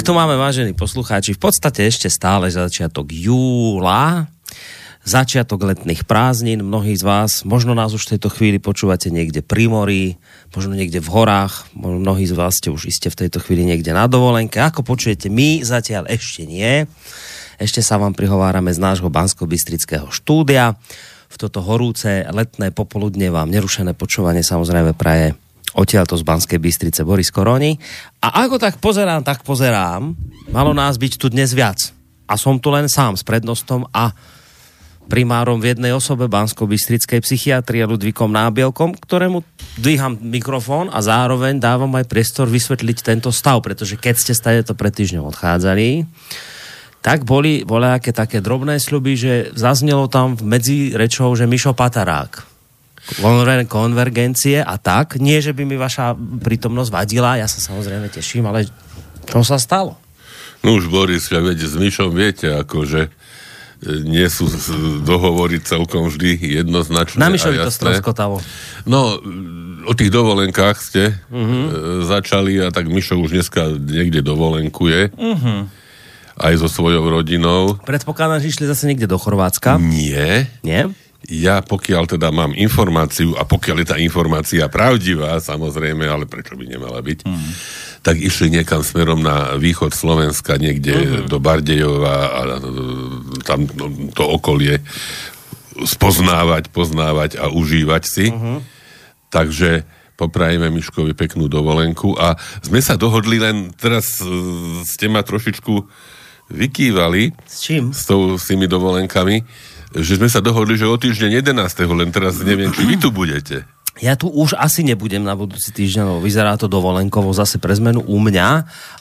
Tak to máme, vážení poslucháči, v podstate ešte stále začiatok júla, začiatok letných prázdnin. Mnohí z vás, možno nás už v tejto chvíli počúvate niekde pri mori, možno niekde v horách, mnohí z vás ste už iste v tejto chvíli niekde na dovolenke. Ako počujete, my zatiaľ ešte nie. Ešte sa vám prihovárame z nášho bansko-bystrického štúdia. V toto horúce letné popoludne vám nerušené počúvanie samozrejme praje odtiaľto z Banskej Bystrice Boris Koroni. A ako tak pozerám, tak pozerám, malo nás byť tu dnes viac. A som tu len sám s prednostom a primárom v jednej osobe Bansko-Bystrickej psychiatrie Ludvíkom Nábielkom, ktorému dvíham mikrofón a zároveň dávam aj priestor vysvetliť tento stav, pretože keď ste stade to pred týždňom odchádzali, tak boli voľaké také drobné sľuby, že zaznelo tam medzi rečou, že Mišo Patarák konvergencie a tak. Nie, že by mi vaša prítomnosť vadila, ja sa samozrejme teším, ale čo sa stalo? No už Boris, ja viete, s Myšom viete, akože e, nie sú dohovory celkom vždy jednoznačné Na Mišovi to stroskotalo. No, o tých dovolenkách ste uh-huh. začali a tak Mišo už dneska niekde dovolenkuje. Uh-huh. Aj so svojou rodinou. Predpokladám, že išli zase niekde do Chorvátska. Nie. Nie? Ja pokiaľ teda mám informáciu, a pokiaľ je tá informácia pravdivá, samozrejme, ale prečo by nemala byť, mm. tak išli niekam smerom na východ Slovenska, niekde mm. do Bardejova a tam to okolie spoznávať, poznávať a užívať si. Mm-hmm. Takže poprajeme Miškovi peknú dovolenku a sme sa dohodli len teraz ste ma trošičku vykývali s čím? S, tou, s tými dovolenkami že sme sa dohodli, že o týždeň 11. len teraz neviem, či vy tu budete. Ja tu už asi nebudem na budúci týždeň, lebo vyzerá to dovolenkovo zase pre zmenu u mňa,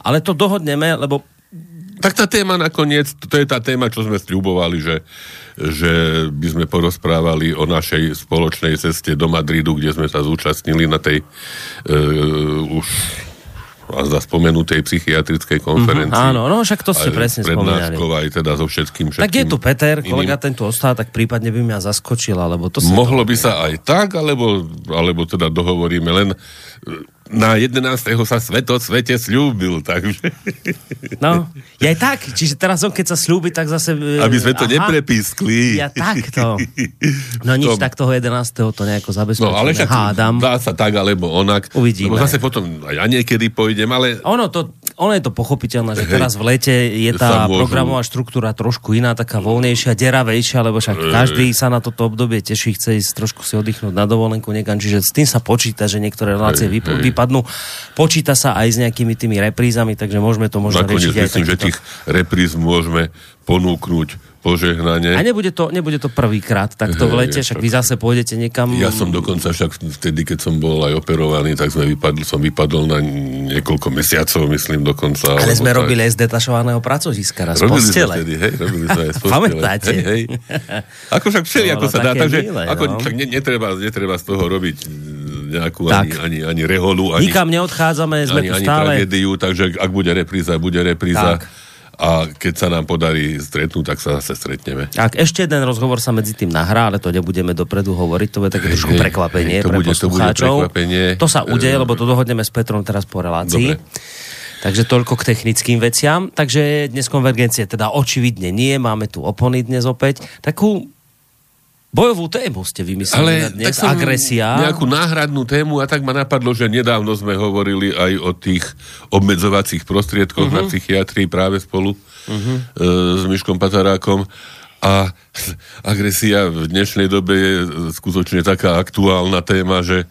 ale to dohodneme, lebo tak tá téma nakoniec, to je tá téma, čo sme sľubovali, že, že by sme porozprávali o našej spoločnej ceste do Madridu, kde sme sa zúčastnili na tej uh, už za spomenutej psychiatrickej konferencii. Mm-hmm, áno, no však to ste presne spomínali. aj teda so všetkým, všetkým Tak je tu Peter, kolega ten tu ostal, tak prípadne by mňa zaskočil, alebo to Mohlo to... by sa aj tak, alebo, alebo teda dohovoríme len na 11. sa sveto svete slúbil, takže... No, je aj tak, čiže teraz on keď sa slúbi, tak zase... E, Aby sme to aha, neprepískli. Ja takto. No nič, tak toho 11. to nejako zabezpečíme, no, ale však hádam. Dá sa tak, alebo onak. Uvidíme. Lebo zase potom aj ja niekedy pôjdem, ale... Ono to, ono je to pochopiteľné, že teraz v lete je tá programová štruktúra trošku iná, taká voľnejšia, deravejšia, lebo však každý sa na toto obdobie teší, chce ísť trošku si oddychnúť na dovolenku niekam, čiže s tým sa počíta, že niektoré relácie vyp- vypadnú. Počíta sa aj s nejakými tými reprízami, takže môžeme to možno Nakoniec riešiť myslím, aj že tých repríz môžeme ponúknuť požehnanie. A nebude to, nebude to prvýkrát takto v lete, však vy zase pôjdete niekam... Ja som dokonca však vtedy, keď som bol aj operovaný, tak sme vypadl, som vypadol na niekoľko mesiacov, myslím dokonca. Ale sme tak... robili aj z detašovaného pracožiska raz robili postele. Sme vtedy, hej, robili sme aj z postele. Pamätáte? Hej, hej. Ako však všeli, ako sa dá, takže milé, ako, no. však netreba, netreba z toho robiť nejakú tak. ani, ani, ani reholu, ani, Nikam neodchádzame, sme ani, tu ani stále. tragédiu, takže ak bude repríza, bude repríza. Tak a keď sa nám podarí stretnúť, tak sa zase stretneme. Tak ešte jeden rozhovor sa medzi tým nahrá, ale to nebudeme dopredu hovoriť, to bude také trošku prekvapenie to pre bude, poslucháčov. To, bude to sa udeje, lebo to dohodneme s Petrom teraz po relácii. Dobre. Takže toľko k technickým veciam. Takže dnes konvergencie teda očividne nie, máme tu opony dnes opäť. Takú Bojovú tému ste vymysleli Ale dnes, tak agresia. Nejakú náhradnú tému a tak ma napadlo, že nedávno sme hovorili aj o tých obmedzovacích prostriedkoch uh-huh. na mhm. psychiatrii práve spolu uh-huh. e, s Myškom Patarákom. A agresia v dnešnej dobe je skutočne taká aktuálna téma, že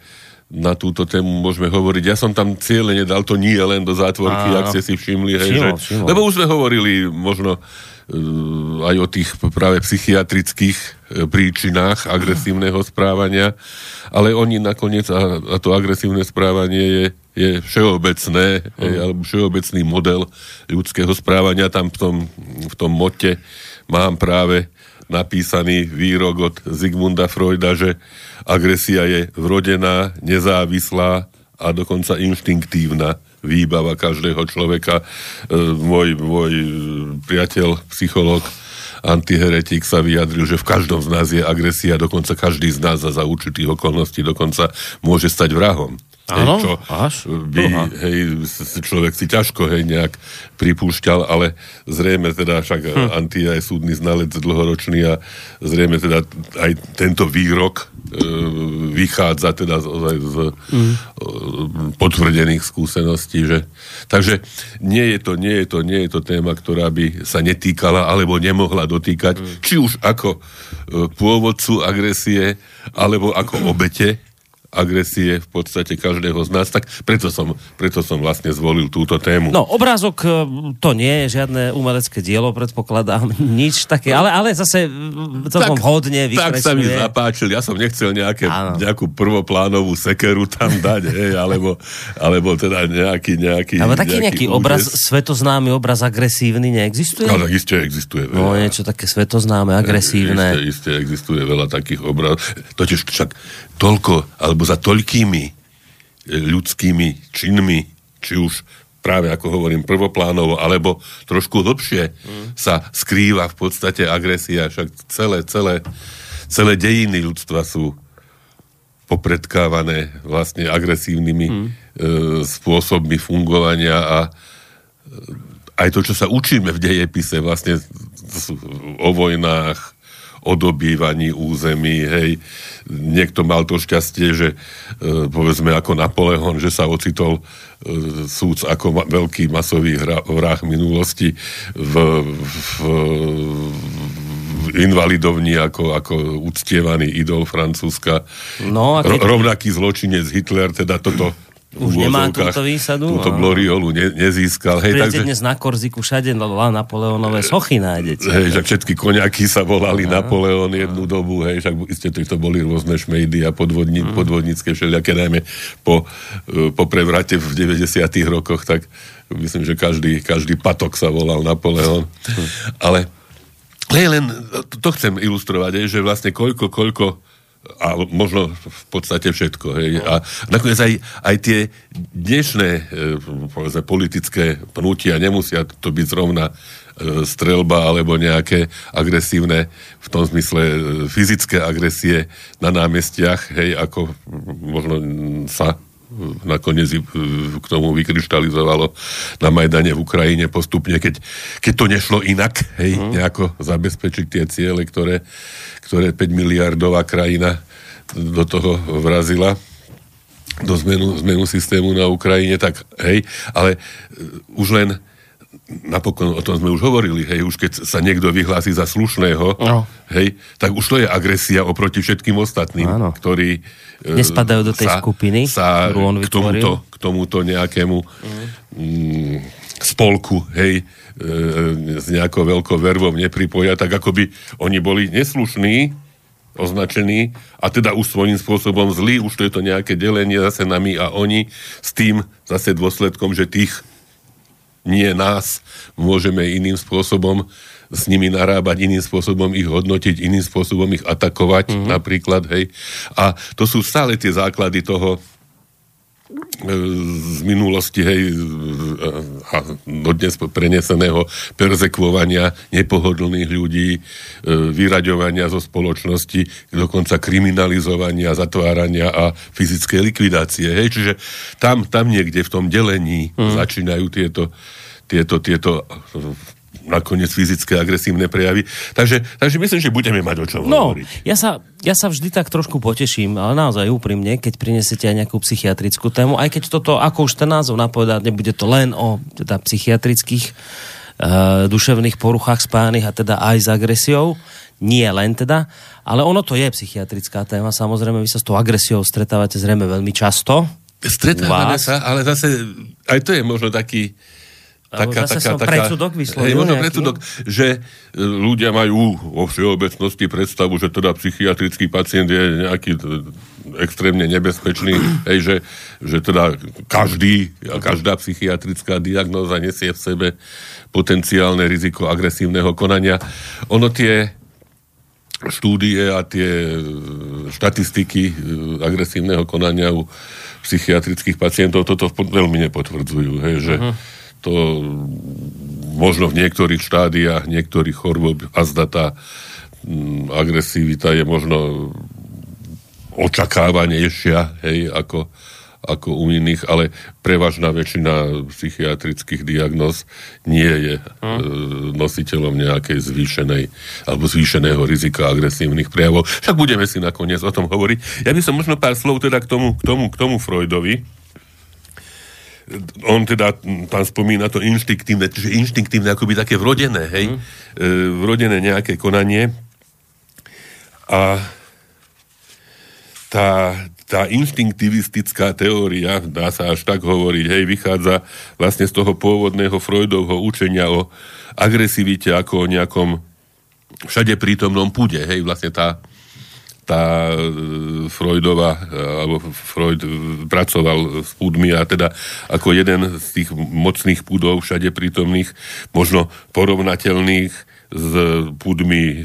na túto tému môžeme hovoriť. Ja som tam cieľe nedal to nie len do zátvorky, ak ste si všimli. Hej, všimol, že, všimol. Lebo už sme hovorili možno aj o tých práve psychiatrických e, príčinách agresívneho správania, ale oni nakoniec, a, a to agresívne správanie je, je všeobecné, mm. je, alebo všeobecný model ľudského správania, tam v tom, v tom mote mám práve napísaný výrok od Zigmunda Freuda, že agresia je vrodená, nezávislá a dokonca inštinktívna výbava každého človeka. E, môj, môj priateľ, psychológ, antiheretik sa vyjadril, že v každom z nás je agresia, dokonca každý z nás za, za určitých okolností dokonca môže stať vrahom. Áno, čo až, by, hej, človek si ťažko, hej, nejak pripúšťal, ale zrejme teda však hm. Antia je súdny znalec dlhoročný a zrejme teda aj tento výrok e, vychádza teda z, z mm. potvrdených skúseností, že takže nie je to, nie je to, nie je to téma, ktorá by sa netýkala alebo nemohla dotýkať, mm. či už ako pôvodcu agresie, alebo ako obete agresie v podstate každého z nás, tak preto som, preto som vlastne zvolil túto tému. No, obrázok e, to nie je žiadne umelecké dielo, predpokladám, nič také, ale, ale zase e, celkom tak, hodne vykresľuje. Tak sa mi zapáčil, ja som nechcel nejaké, nejakú prvoplánovú sekeru tam dať, hej, alebo, alebo teda nejaký, nejaký, ale taký nejaký, nejaký obraz, svetoznámy obraz agresívny neexistuje? No, tak isté existuje. No, niečo také svetoznáme, agresívne. Isté, isté existuje veľa takých obrazov. Totiž však toľko, alebo za toľkými e, ľudskými činmi, či už práve ako hovorím prvoplánovo, alebo trošku hlbšie mm. sa skrýva v podstate agresia, však celé, celé, celé dejiny ľudstva sú popredkávané vlastne agresívnymi mm. e, spôsobmi fungovania a e, aj to, čo sa učíme v dejepise, vlastne o vojnách, o dobývaní území, hej. Niekto mal to šťastie, že e, povedzme ako Napoleon, že sa ocitol e, súd ako ma, veľký masový hra, vrah minulosti v, v, v invalidovni ako, ako uctievaný idol Francúzska. No, a keď... rovnaký zločinec Hitler, teda toto už nemá túto výsadu. Túto gloriolu ne, nezískal. Hej, takže, dnes na Korziku všade Napoleonové sochy nájdete. Hej, že všetky koňaky sa volali no, Napoleon jednu no. dobu, hej, však iste to boli rôzne šmejdy a podvodni, mm. podvodnícke všelijaké, najmä po, e, po prevrate v 90 rokoch, tak myslím, že každý, každý patok sa volal Napoleon. Mm. Ale len, len to chcem ilustrovať, že vlastne koľko, koľko a možno v podstate všetko. Hej. A nakoniec aj, aj tie dnešné e, povedzme, politické pnutia nemusia to byť zrovna e, strelba alebo nejaké agresívne, v tom zmysle e, fyzické agresie na námestiach, hej, ako možno sa nakoniec k tomu vykryštalizovalo na Majdane v Ukrajine postupne, keď, keď to nešlo inak, hej, mm. nejako zabezpečiť tie ciele, ktoré, ktoré 5 miliardová krajina do toho vrazila do zmenu, zmenu systému na Ukrajine, tak hej, ale uh, už len napokon o tom sme už hovorili, hej, už keď sa niekto vyhlási za slušného, no. hej, tak už to je agresia oproti všetkým ostatným, Áno. ktorí uh, nespadajú do tej sa, skupiny, sa ktorú on k tomuto, k tomuto nejakému mm. Mm, spolku, hej, e, s nejakou veľkou vervou nepripoja, tak ako by oni boli neslušní, označení a teda už svojím spôsobom zlí, už to je to nejaké delenie zase nami a oni s tým zase dôsledkom, že tých nie nás môžeme iným spôsobom s nimi narábať, iným spôsobom ich hodnotiť, iným spôsobom ich atakovať mm-hmm. napríklad, hej. A to sú stále tie základy toho, z minulosti, hej, a dnes preneseného perzekvovania nepohodlných ľudí, e, vyraďovania zo spoločnosti, dokonca kriminalizovania, zatvárania a fyzické likvidácie. Hej, čiže tam, tam niekde v tom delení mm. začínajú tieto, tieto, tieto nakoniec fyzické agresívne prejavy. Takže, takže myslím, že budeme mať o čom no, hovoriť. Ja sa, ja sa vždy tak trošku poteším, ale naozaj úprimne, keď prinesete aj nejakú psychiatrickú tému, aj keď toto, ako už ten názov napovedá, nebude to len o teda psychiatrických uh, duševných poruchách spájaných a teda aj s agresiou, nie len teda, ale ono to je psychiatrická téma, samozrejme, vy sa s tou agresiou stretávate zrejme veľmi často. Stretávame sa, ale zase aj to je možno taký, taká, taká, taká, predsudok hej, možno predsudok, že e, ľudia majú vo všeobecnosti predstavu, že teda psychiatrický pacient je nejaký e, extrémne nebezpečný, hej, že, že teda každý každá psychiatrická diagnóza nesie v sebe potenciálne riziko agresívneho konania. Ono tie štúdie a tie e, štatistiky agresívneho konania u psychiatrických pacientov toto veľmi nepotvrdzujú, hej, že uh-huh to možno v niektorých štádiách, niektorých chorôb azda tá mm, agresivita je možno očakávanejšia, hej, ako, ako u iných, ale prevažná väčšina psychiatrických diagnóz nie je hmm. nositeľom nejakej zvýšenej alebo zvýšeného rizika agresívnych prejavov. Však budeme si nakoniec o tom hovoriť. Ja by som možno pár slov teda k tomu, k tomu, k tomu Freudovi on teda tam spomína to inštinktívne, že inštinktívne akoby také vrodené, hej, mm. e, vrodené nejaké konanie a tá, tá inštinktivistická teória, dá sa až tak hovoriť, hej, vychádza vlastne z toho pôvodného Freudovho učenia o agresivite ako o nejakom všade prítomnom pude, hej, vlastne tá, tá e, Freudova, e, alebo Freud pracoval s púdmi a teda ako jeden z tých mocných púdov všade prítomných, možno porovnateľných s púdmi e,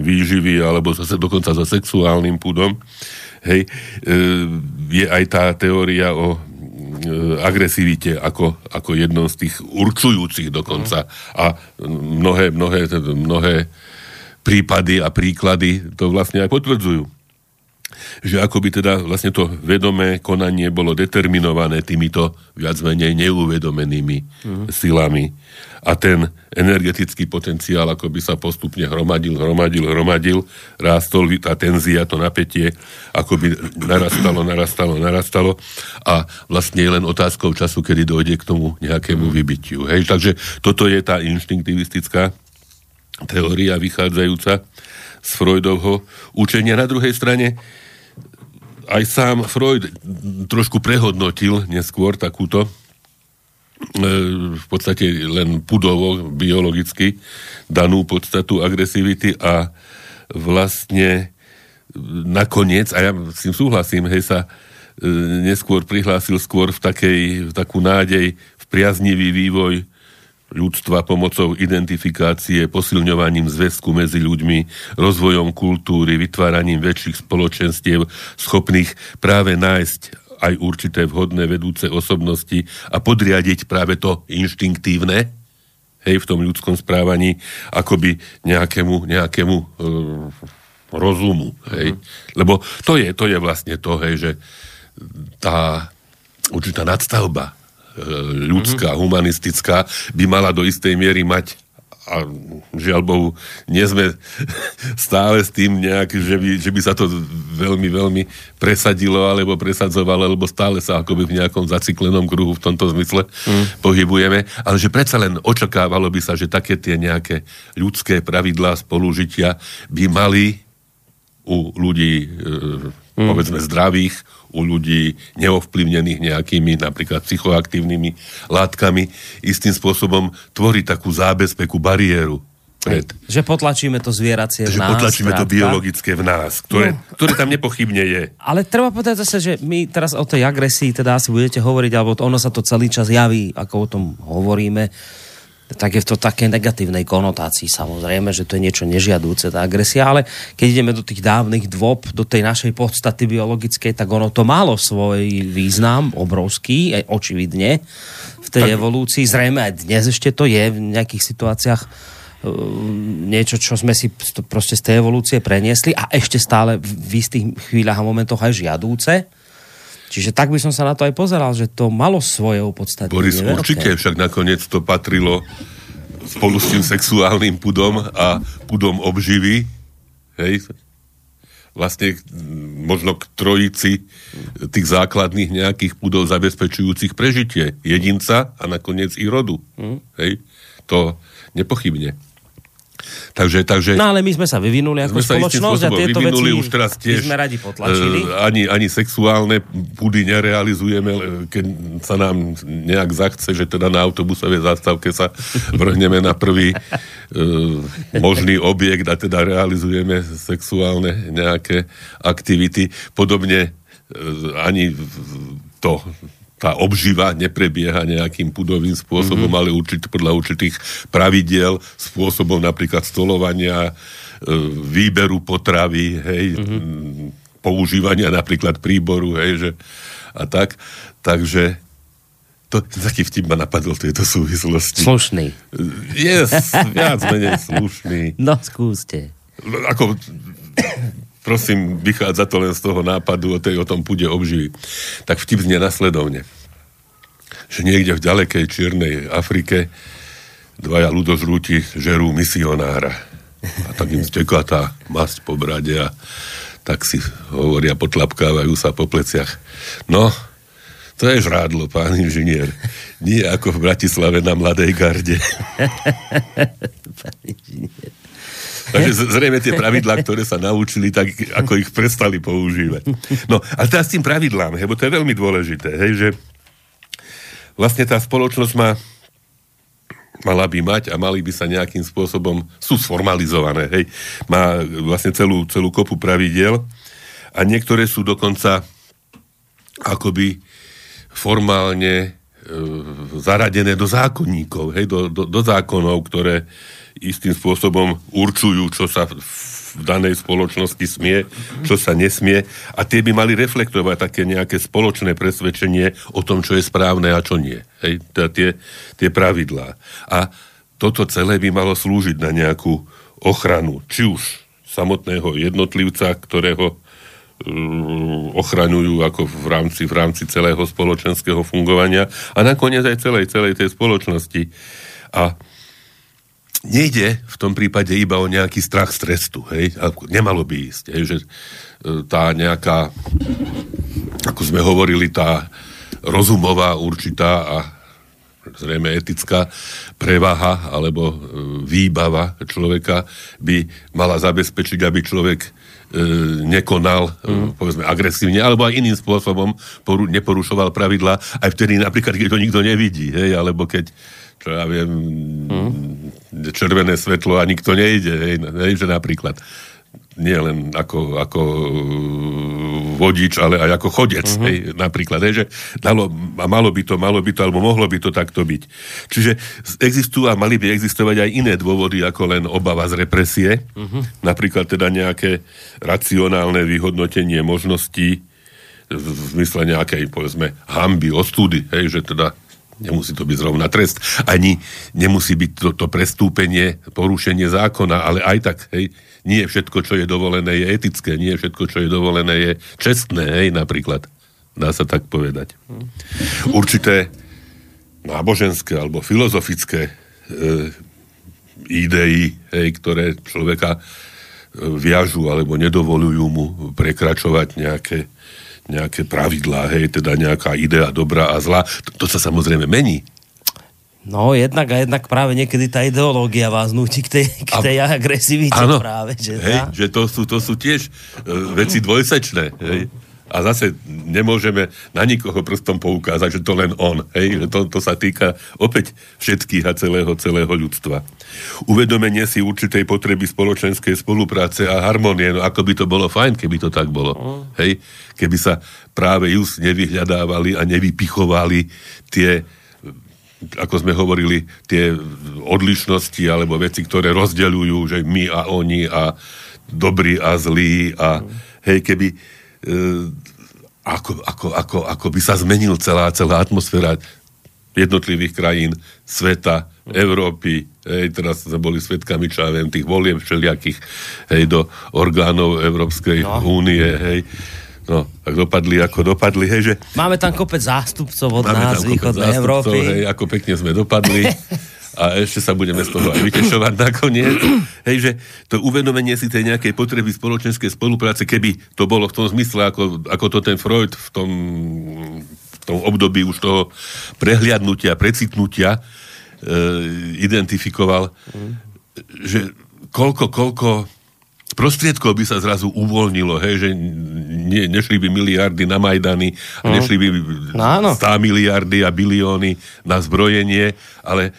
výživy alebo zase dokonca so sexuálnym púdom, hej, je aj tá teória o agresivite ako, ako jednou z tých určujúcich dokonca. A mnohé, mnohé, mnohé prípady a príklady to vlastne aj potvrdzujú. Že ako by teda vlastne to vedomé konanie bolo determinované týmito viac menej neuvedomenými mm. silami. A ten energetický potenciál ako by sa postupne hromadil, hromadil, hromadil, rástol, tá tenzia, to napätie, ako by narastalo, narastalo, narastalo a vlastne je len otázkou času, kedy dojde k tomu nejakému vybitiu. Hej? Takže toto je tá inštinktivistická teória vychádzajúca z Freudovho učenia. Na druhej strane aj sám Freud trošku prehodnotil neskôr takúto e, v podstate len pudovo, biologicky danú podstatu agresivity a vlastne nakoniec, a ja s tým súhlasím, hej, sa e, neskôr prihlásil skôr v takej, v takú nádej, v priaznivý vývoj ľudstva pomocou identifikácie, posilňovaním zväzku medzi ľuďmi, rozvojom kultúry, vytváraním väčších spoločenstiev, schopných práve nájsť aj určité vhodné vedúce osobnosti a podriadiť práve to inštinktívne, hej, v tom ľudskom správaní, akoby nejakému, nejakému e, rozumu, hej. Uh-huh. Lebo to je, to je vlastne to, hej, že tá určitá nadstavba ľudská, mm-hmm. humanistická, by mala do istej miery mať a žiaľ Bohu, nie sme stále s tým nejak, že by, že by sa to veľmi, veľmi presadilo alebo presadzovalo, lebo stále sa akoby v nejakom zaciklenom kruhu v tomto zmysle mm. pohybujeme, ale že predsa len očakávalo by sa, že také tie nejaké ľudské pravidlá spolužitia by mali u ľudí, e, mm. povedzme, zdravých, u ľudí neovplyvnených nejakými napríklad psychoaktívnymi látkami, istým spôsobom tvorí takú zábezpeku, bariéru pred. Že potlačíme to zvieracie v že nás. Že potlačíme to biologické v nás, ktoré, no. ktoré tam nepochybne je. Ale treba povedať zase, že my teraz o tej agresii teda asi budete hovoriť, alebo ono sa to celý čas javí, ako o tom hovoríme tak je to také negatívnej konotácii samozrejme, že to je niečo nežiadúce, tá agresia, ale keď ideme do tých dávnych dôb, do tej našej podstaty biologickej, tak ono to malo svoj význam, obrovský, aj očividne, v tej tak... evolúcii. Zrejme aj dnes ešte to je v nejakých situáciách uh, niečo, čo sme si proste z tej evolúcie preniesli a ešte stále v istých chvíľach a momentoch aj žiadúce Čiže tak by som sa na to aj pozeral, že to malo svoje opodstatnenie. Boris, určite, však nakoniec to patrilo spolu s tým sexuálnym pudom a pudom obživy, hej, vlastne možno k trojici tých základných nejakých pudov zabezpečujúcich prežitie jedinca a nakoniec i rodu. Mm. Hej, to nepochybne. Takže, takže, no ale my sme sa vyvinuli ako spoločnosť a tieto veci už teraz tiež, sme radi potlačili. Uh, ani, ani sexuálne pudy nerealizujeme, keď sa nám nejak zachce, že teda na autobusovej zástavke sa vrhneme na prvý uh, možný objekt a teda realizujeme sexuálne nejaké aktivity. Podobne uh, ani to tá obživa neprebieha nejakým pudovým spôsobom, mm-hmm. ale určit, podľa určitých pravidiel, spôsobom napríklad stolovania, e, výberu potravy, hej, mm-hmm. používania napríklad príboru, hej, že a tak. Takže to, taký vtip ma napadol v tejto súvislosti. Slušný. Je yes, viac menej slušný. No, skúste. Ako prosím, vychádza to len z toho nápadu o, tej, o tom pude obživy. Tak vtip znie nasledovne. Že niekde v ďalekej Čiernej Afrike dvaja ľudožrúti žerú misionára. A tak im stekla tá masť po brade a tak si hovoria, potlapkávajú sa po pleciach. No, to je žrádlo, pán inžinier. Nie ako v Bratislave na Mladej garde. pán inžinier. Takže zrejme tie pravidlá, ktoré sa naučili, tak ako ich prestali používať. No, ale teraz tým pravidlám, lebo to je veľmi dôležité, hej, že vlastne tá spoločnosť má mala by mať a mali by sa nejakým spôsobom, sú sformalizované, hej, má vlastne celú, celú kopu pravidiel a niektoré sú dokonca akoby formálne e, zaradené do zákonníkov, hej, do, do, do zákonov, ktoré istým spôsobom určujú, čo sa v danej spoločnosti smie, čo sa nesmie a tie by mali reflektovať také nejaké spoločné presvedčenie o tom, čo je správne a čo nie. Hej, teda tie, tie pravidlá. A toto celé by malo slúžiť na nejakú ochranu, či už samotného jednotlivca, ktorého mm, ochraňujú ako v rámci, v rámci celého spoločenského fungovania a nakoniec aj celej, celej tej spoločnosti. A nejde v tom prípade iba o nejaký strach z trestu, hej, nemalo by ísť, hej, že e, tá nejaká, ako sme hovorili, tá rozumová určitá a zrejme etická prevaha alebo e, výbava človeka by mala zabezpečiť, aby človek e, nekonal, mm. povedzme, agresívne, alebo aj iným spôsobom poru, neporušoval pravidla, aj vtedy napríklad, keď to nikto nevidí, hej, alebo keď čo ja viem, hmm. Červené svetlo a nikto nejde, hej, hej, že napríklad nie len ako, ako vodič, ale aj ako chodec, uh-huh. hej, napríklad, hej, že dalo, a malo by to, malo by to, alebo mohlo by to takto byť. Čiže existujú a mali by existovať aj iné dôvody, ako len obava z represie, uh-huh. napríklad teda nejaké racionálne vyhodnotenie možností v zmysle nejakej, povedzme, hamby, ostúdy, hej, že teda nemusí to byť zrovna trest, ani nemusí byť to, to prestúpenie, porušenie zákona, ale aj tak, hej, nie všetko, čo je dovolené, je etické, nie všetko, čo je dovolené, je čestné, hej, napríklad. Dá sa tak povedať. Určité náboženské alebo filozofické e, idei, hej, ktoré človeka e, viažu alebo nedovolujú mu prekračovať nejaké nejaké pravidlá, hej, teda nejaká idea dobrá a zlá. To, to sa samozrejme mení. No, jednak a jednak práve niekedy tá ideológia vás nutí k tej, k tej a, agresivite áno, práve. Že, hej, že to, sú, to sú tiež uh, veci dvojsečné. Hej. A zase nemôžeme na nikoho prstom poukázať, že to len on. Hej? Že to, to sa týka opäť všetkých a celého, celého ľudstva. Uvedomenie si určitej potreby spoločenskej spolupráce a harmonie, no ako by to bolo fajn, keby to tak bolo. Mm. Hej? Keby sa práve just nevyhľadávali a nevypichovali tie ako sme hovorili, tie odlišnosti alebo veci, ktoré rozdeľujú, že my a oni a dobrí a zlí a mm. hej, keby ako, ako, ako, ako by sa zmenil celá, celá atmosféra jednotlivých krajín sveta, Európy. Hej, teraz sme boli svetkami, čo ja viem, tých volieb všelijakých hej, do orgánov Európskej no. únie. Hej. No, tak dopadli ako dopadli, hej, že... Máme tam kopec zástupcov od nás, východnej Európy. Hej, ako pekne sme dopadli. a ešte sa budeme z toho aj vytešovať nakoniec. Hej, že to uvedomenie si tej nejakej potreby spoločenskej spolupráce, keby to bolo v tom zmysle, ako, ako to ten Freud v tom, v tom období už toho prehliadnutia, precitnutia e, identifikoval, mm. že koľko, koľko prostriedkov by sa zrazu uvoľnilo, hej, že nie, nešli by miliardy na Majdany a mm. nešli by no, 100 miliardy a bilióny na zbrojenie, ale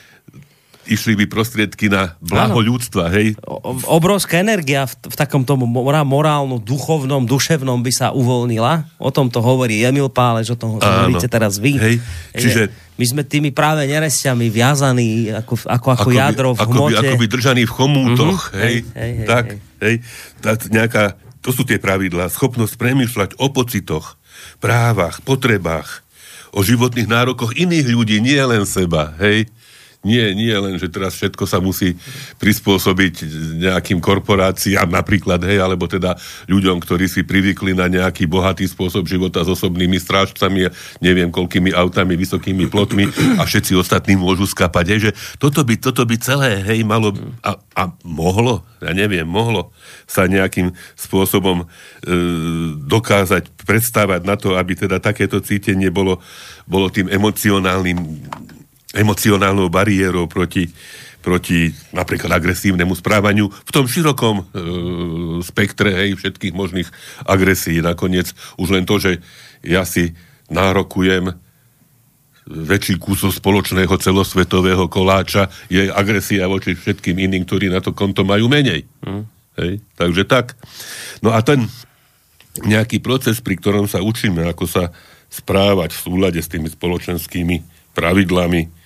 išli by prostriedky na blaho Áno. ľudstva, hej? Obrovská energia v, v takom tom morálno, duchovnom, duševnom by sa uvoľnila. O tom to hovorí Emil Pálež, o tom hovoríte teraz vy. Hej, čiže... My sme tými práve nerestiami viazaní ako, ako, ako, ako jadro v ako hmote. By, ako by držaní v chomútoch, mm-hmm. hej, hej, hej, tak, hej. hej. Tak nejaká, to sú tie pravidlá, schopnosť premýšľať o pocitoch, právach, potrebách, o životných nárokoch iných ľudí, nie len seba, hej Nie, nie len, že teraz všetko sa musí prispôsobiť nejakým korporáciám napríklad, hej, alebo teda ľuďom, ktorí si privykli na nejaký bohatý spôsob života s osobnými strážcami, neviem koľkými autami, vysokými plotmi a všetci ostatní môžu skapať. Hej, že toto by, toto by celé, hej, malo a, a mohlo, ja neviem, mohlo sa nejakým spôsobom e, dokázať predstavať na to, aby teda takéto cítenie bolo, bolo tým emocionálnym emocionálnou bariérou proti, proti napríklad agresívnemu správaniu v tom širokom e, spektre hej, všetkých možných agresí. Nakoniec už len to, že ja si nárokujem väčší kúsok spoločného celosvetového koláča je agresia voči všetkým iným, ktorí na to konto majú menej. Mm. Hej? Takže tak. No a ten nejaký proces, pri ktorom sa učíme, ako sa správať v súlade s tými spoločenskými pravidlami,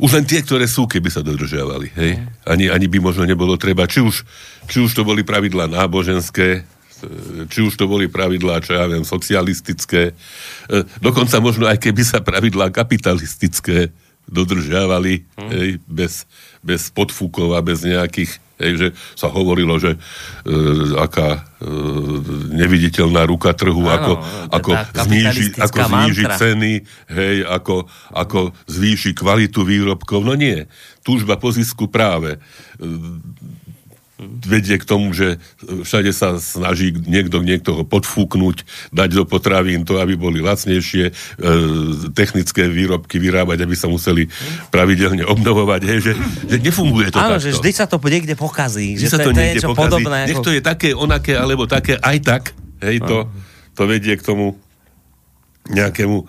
už len tie, ktoré sú, keby sa dodržiavali. Hej? Ani, ani by možno nebolo treba. Či už, či už to boli pravidlá náboženské, či už to boli pravidlá, čo ja viem, socialistické, e, dokonca možno aj keby sa pravidlá kapitalistické dodržiavali hmm. hej, bez, bez podfúkov a bez nejakých Hej, že sa hovorilo, že e, aká e, neviditeľná ruka trhu, ano, ako, ako, zníži, ako zníži ceny, hej, ako, ako zvýši kvalitu výrobkov. No nie. Túžba po zisku práve e, vedie k tomu, že všade sa snaží niekto, niekto ho podfúknuť, dať do potravín to, aby boli lacnejšie, e, technické výrobky vyrábať, aby sa museli pravidelne obnovovať, hej, že, že nefunguje to Áno, takto. že vždy sa to niekde pokazí. Vždy že sa to, to, niekde je pokazí. podobné. Nech ako... to je také, onaké, alebo také, aj tak, hej, to, to vedie k tomu nejakému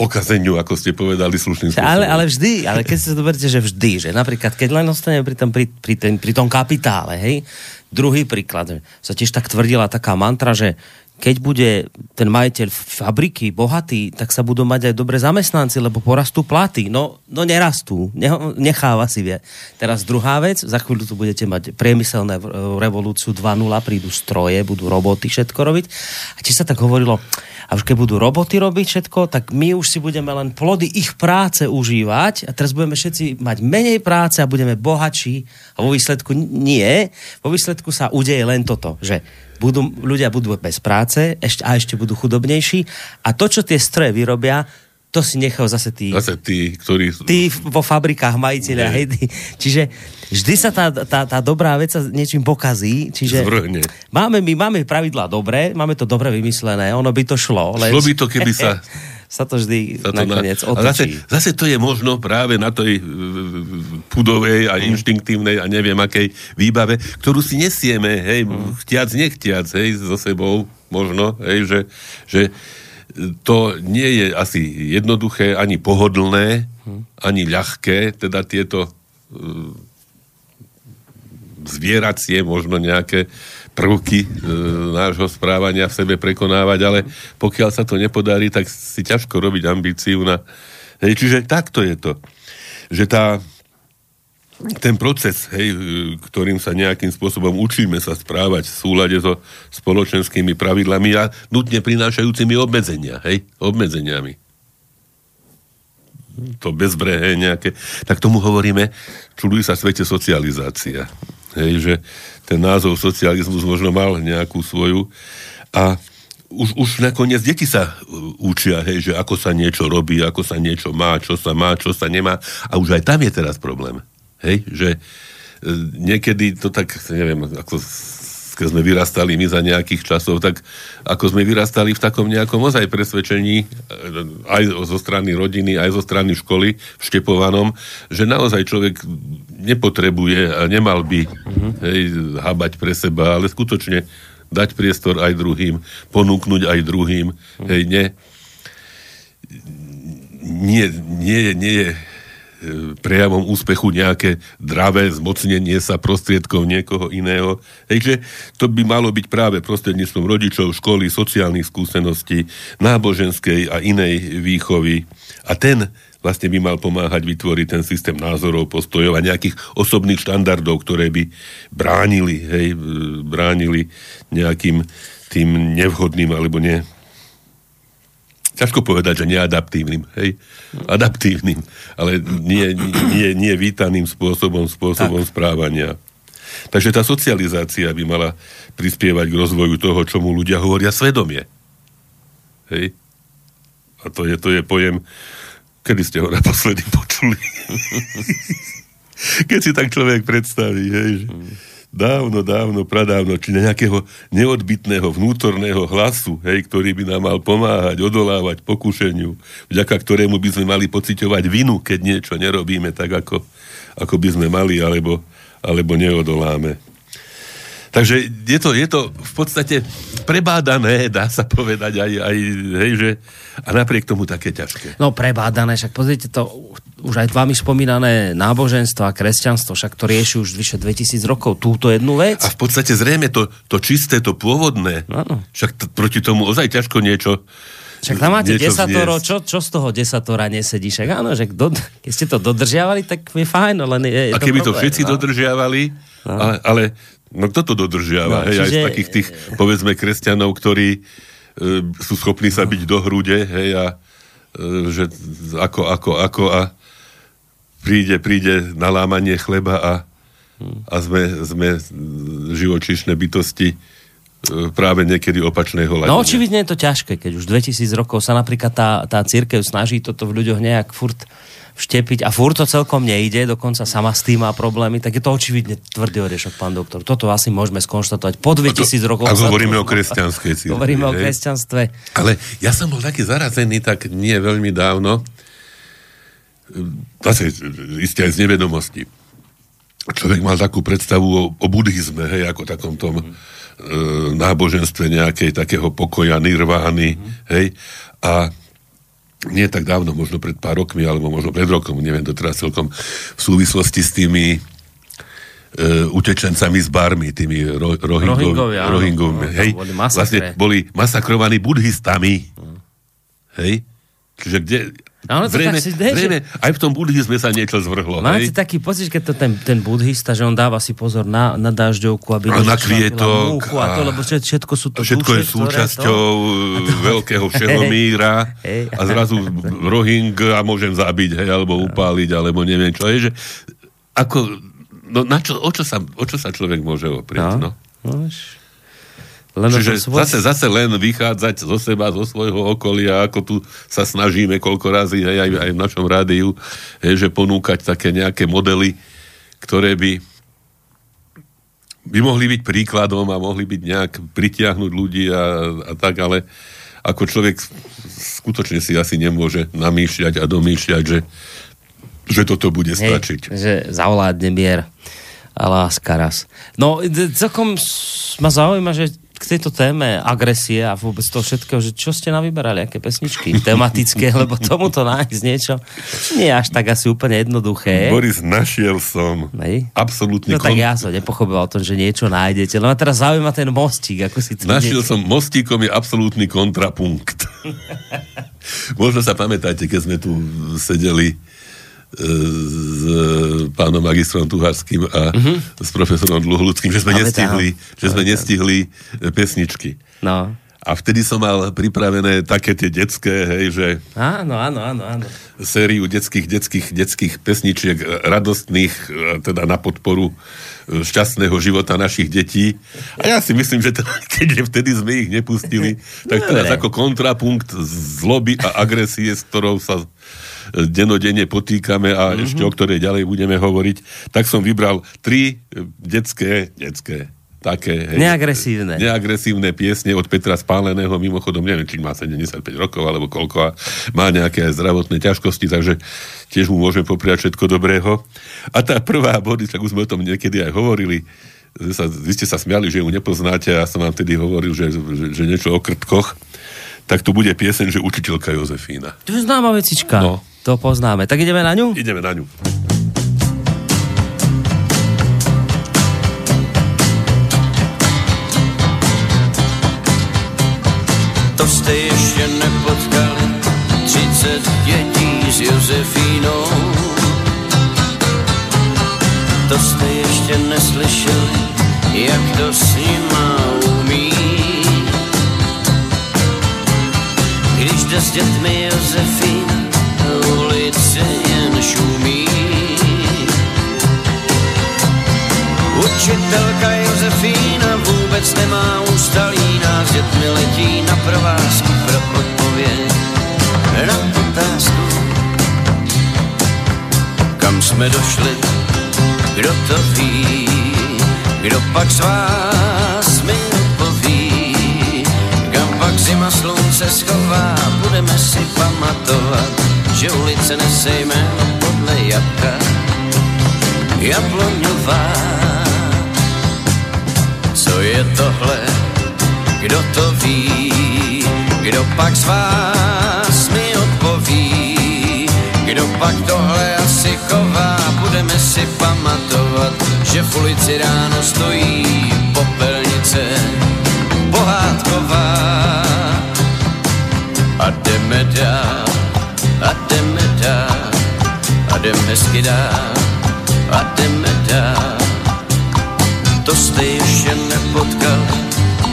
pokazeniu, ako ste povedali slušným spôsobom. Ale, ale vždy, ale keď si to berte, že vždy, že napríklad, keď len ostaneme pri tom, pri, pri, ten, pri tom kapitále, hej, druhý príklad, sa tiež tak tvrdila taká mantra, že keď bude ten majiteľ fabriky bohatý, tak sa budú mať aj dobre zamestnanci, lebo porastú platy. No, no nerastú, necháva si vie. Teraz druhá vec, za chvíľu tu budete mať priemyselné revolúciu 2.0, prídu stroje, budú roboty všetko robiť. A či sa tak hovorilo, a už keď budú roboty robiť všetko, tak my už si budeme len plody ich práce užívať a teraz budeme všetci mať menej práce a budeme bohatší a vo výsledku nie. Vo výsledku sa udeje len toto, že budú, ľudia budú bez práce ešte, a ešte budú chudobnejší a to, čo tie stroje vyrobia, to si nechal zase tí... Zase tí, ktorí... Tí vo fabrikách majiteľia, hej, tí, čiže vždy sa tá, tá, tá dobrá vec sa niečím pokazí, čiže... Zvrhne. Máme, my máme pravidlá dobré, máme to dobre vymyslené, ono by to šlo. Len... Šlo by to, keby sa... sa to vždy sa to nakoniec na... Zase, zase to je možno práve na tej pudovej a mm. inštinktívnej a neviem akej výbave, ktorú si nesieme, hej, mm. chtiac, nechtiac, hej, so sebou možno, hej, že, že to nie je asi jednoduché, ani pohodlné, ani ľahké, teda tieto uh, zvieracie, možno nejaké prvky e, nášho správania v sebe prekonávať, ale pokiaľ sa to nepodarí, tak si ťažko robiť ambíciu na... Hej, čiže takto je to. Že tá, ten proces, hej, ktorým sa nejakým spôsobom učíme sa správať v súlade so spoločenskými pravidlami a nutne prinášajúcimi obmedzenia, hej, obmedzeniami. To bezbrehé nejaké. Tak tomu hovoríme, čuduj sa svete socializácia. Hej, že ten názov socializmus možno mal nejakú svoju a už, už nakoniec deti sa učia, hej, že ako sa niečo robí, ako sa niečo má, čo sa má, čo sa nemá. A už aj tam je teraz problém. Hej, že e, niekedy to tak, neviem, ako keď sme vyrastali my za nejakých časov, tak ako sme vyrastali v takom nejakom ozaj presvedčení, e, aj zo strany rodiny, aj zo strany školy v Štepovanom, že naozaj človek nepotrebuje a nemal by uh-huh. hej, habať pre seba, ale skutočne dať priestor aj druhým, ponúknuť aj druhým, uh-huh. hej, ne, nie, nie, nie je prejavom úspechu nejaké dravé zmocnenie sa prostriedkov niekoho iného. Takže to by malo byť práve prostredníctvom rodičov, školy, sociálnych skúseností, náboženskej a inej výchovy. A ten vlastne by mal pomáhať vytvoriť ten systém názorov, postojov a nejakých osobných štandardov, ktoré by bránili, hej, bránili nejakým tým nevhodným alebo ne, ťažko povedať, že neadaptívnym, hej, adaptívnym, ale nie, nie, nie vítaným spôsobom, spôsobom tak. správania. Takže tá socializácia by mala prispievať k rozvoju toho, čomu ľudia hovoria svedomie. Hej? A to je, to je pojem, kedy ste ho naposledy počuli? Keď si tak človek predstaví, hej, že dávno, dávno, pradávno, či nejakého neodbitného vnútorného hlasu, hej, ktorý by nám mal pomáhať, odolávať pokušeniu, vďaka ktorému by sme mali pociťovať vinu, keď niečo nerobíme tak, ako, ako by sme mali, alebo, alebo neodoláme. Takže je to, je to v podstate prebádané, dá sa povedať aj, aj hej, že a napriek tomu také ťažké. No prebádané, však pozrite to, už aj vami spomínané náboženstvo a kresťanstvo, však to rieši už vyše 2000 rokov túto jednu vec. A v podstate zrejme to, to čisté, to pôvodné, ano. však t- proti tomu ozaj ťažko niečo však tam máte desatoro, čo, čo z toho desatora nesedí? Však áno, že do, keď ste to dodržiavali, tak je fajn, len je, je A keby to, problém, to všetci no? dodržiavali, no. ale, ale No kto to dodržiava? No, hej, čiže... Aj z takých tých, povedzme, kresťanov, ktorí e, sú schopní sa byť do hrude, hej, a e, že ako, ako, ako a príde, príde na lámanie chleba a, a sme, sme živočíšne bytosti e, práve niekedy opačného hľadenia. No očividne je to ťažké, keď už 2000 rokov sa napríklad tá, tá církev snaží toto v ľuďoch nejak furt vštepiť a furt to celkom nejde, dokonca sama s tým má problémy, tak je to očividne tvrdý orešok, pán doktor. Toto asi môžeme skonštatovať po 2000 rokov. A hovoríme o kresťanskej církvi. Hovoríme hej. o kresťanstve. Ale ja som bol taký zarazený tak nie veľmi dávno, zase isté aj z nevedomosti. Človek mal takú predstavu o, o buddhizme, hej, ako takom tom mm. e, náboženstve nejakej takého pokoja, nirvány, mm. hej, a nie tak dávno, možno pred pár rokmi, alebo možno pred rokom, neviem to teraz celkom, v súvislosti s tými e, utečencami z barmy, tými ro, rohingov, rohingovia, no, hej, boli vlastne boli masakrovaní buddhistami. Mm. Hej? Čiže kde, Áno, to zrejme, tak si dej, zrejme, že... aj v tom buddhizme sa niečo zvrhlo. Máte hej? taký pocit, keď to ten, ten buddhista, že on dáva si pozor na, na dažďovku, aby a na kvietok. A, a to, lebo všetko sú to Všetko duše, je súčasťou to... Veľkého všeho míra hey, a zrazu rohing a môžem zabiť, hej, alebo upáliť, alebo neviem čo. Je, že ako, no, na čo, o, čo sa, o čo sa človek môže oprieť? No. no? no len Čiže svoj... zase, zase len vychádzať zo seba, zo svojho okolia, ako tu sa snažíme koľko razy aj, aj, aj v našom rádiu, je, že ponúkať také nejaké modely, ktoré by by mohli byť príkladom a mohli byť nejak pritiahnuť ľudí a, a tak, ale ako človek skutočne si asi nemôže namýšľať a domýšľať, že, že toto bude stačiť. Hej, že zavoládne mier a láska raz. No, celkom ma zaujíma, že k tejto téme agresie a vôbec toho všetkého, že čo ste navyberali, aké pesničky tematické, lebo tomuto nájsť niečo nie je až tak asi úplne jednoduché. Boris, našiel som Nej? absolútne... No tak ja som nepochopil o tom, že niečo nájdete, len ma teraz zaujíma ten mostík, ako si to Našiel som mostíkom je absolútny kontrapunkt. Možno sa pamätáte, keď sme tu sedeli s pánom magistrom Tuharským a uh-huh. s profesorom Dluhľudským, že sme nestihli, že sme nestihli e, pesničky. No. A vtedy som mal pripravené také tie detské, hej, že... Áno, áno, áno, áno. Sériu detských, detských, detských pesničiek, radostných, e, teda na podporu e, šťastného života našich detí. A ja si myslím, že teda, keďže vtedy sme ich nepustili, tak teraz ako kontrapunkt zloby a agresie, s ktorou sa denodenne potýkame a mm-hmm. ešte o ktorej ďalej budeme hovoriť, tak som vybral tri detské, detské, také... Hej, neagresívne. Neagresívne piesne od Petra Spáleného, mimochodom neviem, či má 75 rokov alebo koľko a má nejaké aj zdravotné ťažkosti, takže tiež mu môžem popriať všetko dobrého. A tá prvá body, tak už sme o tom niekedy aj hovorili, sa, vy ste sa smiali, že ju nepoznáte a ja som vám tedy hovoril, že, že, že niečo o krtkoch, tak tu bude pieseň, že učiteľka Jozefína. To je známa vecička. No, to poznáme. Tak ideme na ňu? Ideme na ňu. To jste ještě nepotkali 30 dětí s Josefínou. To jste ještě neslyšeli, jak to s nima umí. Když jde jde s dětmi Josefína, ulice jen šumí. Učitelka Josefína vůbec nemá ústalí, s dětmi letí na provázku pro odpověď na otázku. Kam jsme došli, kdo to ví, kdo pak z vás mi odpoví, kam pak zima slunce schová, budeme si pamatovat, že ulice nese jméno podle jabka, jabloňová. Co je tohle, kdo to ví, kdo pak z vás mi odpoví, kdo pak tohle asi chová, budeme si pamatovat, že v ulici ráno stojí popelnice pohádková. A jdeme dál, a jdeme hezky dál, a jdeme dál. To jste ještě nepotkal,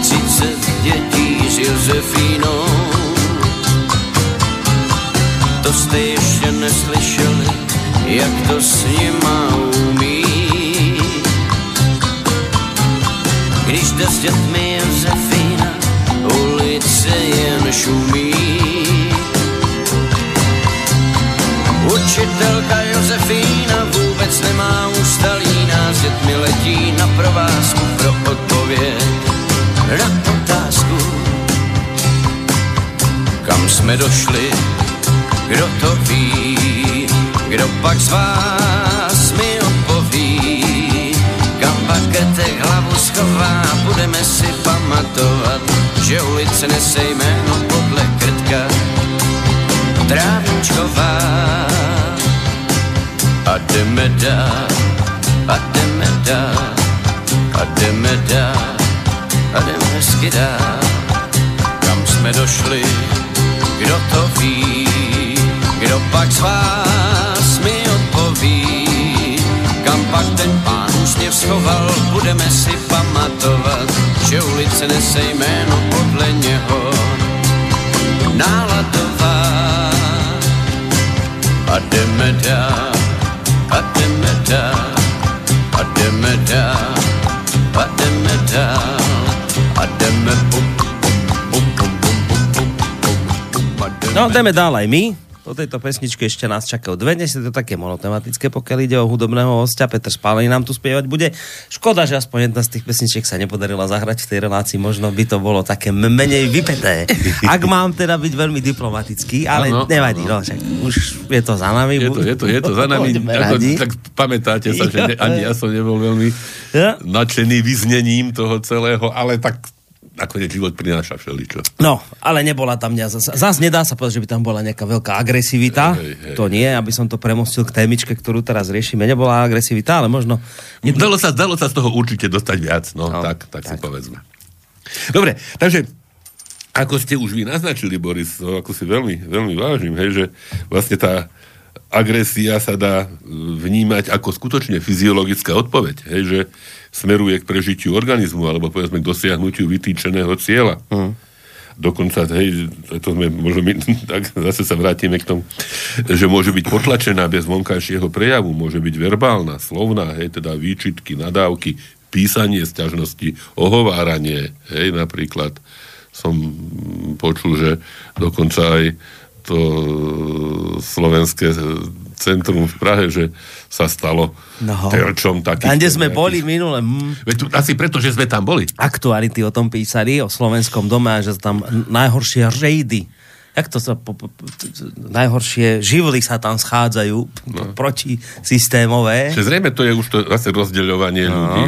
30 dětí s Josefínou. To jste ještě neslyšeli, jak to s nima umí. Když jde s dětmi Josefína, ulice jen šumí. Učitelka Josefína vůbec nemá ústalí, nás dětmi letí na provázku pro odpověď na otázku. Kam jsme došli, kdo to ví, kdo pak z vás mi odpoví, kam paketek hlavu schová, budeme si pamatovat, že ulice nese jméno podle krtka. Trávničková. A jdeme hezky dál. Kam jsme došli, kdo to ví, kdo pak z vás mi odpoví, kam pak ten pán úsměv schoval, budeme si pamatovat, že ulice nese jméno podle něho. Náladová a jdeme Ademeda, Ademeda, Ademeda, Ademeda. No, dajme ďalej my. Po tejto pesničke ešte nás čakajú dve, dnes je to také monotematické, pokiaľ ide o hudobného hostia. Peter Spálený nám tu spievať bude. Škoda, že aspoň jedna z tých pesničiek sa nepodarila zahrať v tej relácii, možno by to bolo také menej vypeté. Ak mám teda byť veľmi diplomatický, ale Áno, nevadí, no, však už je to za nami. Je to, je to, je to za nami. Ako, tak pamätáte sa, že ani ja som nebol veľmi nadšený vyznením toho celého, ale tak nakoniec život prináša všeličo. No, ale nebola tam mňa zase. Zas nedá sa povedať, že by tam bola nejaká veľká agresivita. Hej, hej, to nie, aby som to premostil k témičke, ktorú teraz riešime. Nebola agresivita, ale možno... Dalo sa, dalo sa z toho určite dostať viac, no, No, no tak, tak, si tak. povedzme. Dobre, takže ako ste už vy naznačili, Boris, to ako si veľmi, veľmi vážim, hej, že vlastne tá agresia sa dá e, vnímať ako skutočne fyziologická odpoveď, hej, že smeruje k prežitiu organizmu alebo povedzme k dosiahnutiu vytýčeného cieľa. Hm. Dokonca, hej, to sme, možno my, tak zase sa vrátime k tomu, že môže byť potlačená bez vonkajšieho prejavu, môže byť verbálna, slovná, hej, teda výčitky, nadávky, písanie sťažnosti, ohováranie, hej, napríklad som počul, že dokonca aj to slovenské centrum v Prahe, že sa stalo No. terčom takých... Tam, kde sme nejakých- boli minule, mm, Veď tu, asi preto, že sme tam boli. aktuality o tom písali, o slovenskom dome že tam najhoršie rejdy jak to sa, po, po, najhoršie živly sa tam schádzajú no. proti systémové. Že zrejme to je už to zase rozdeľovanie no. ľudí.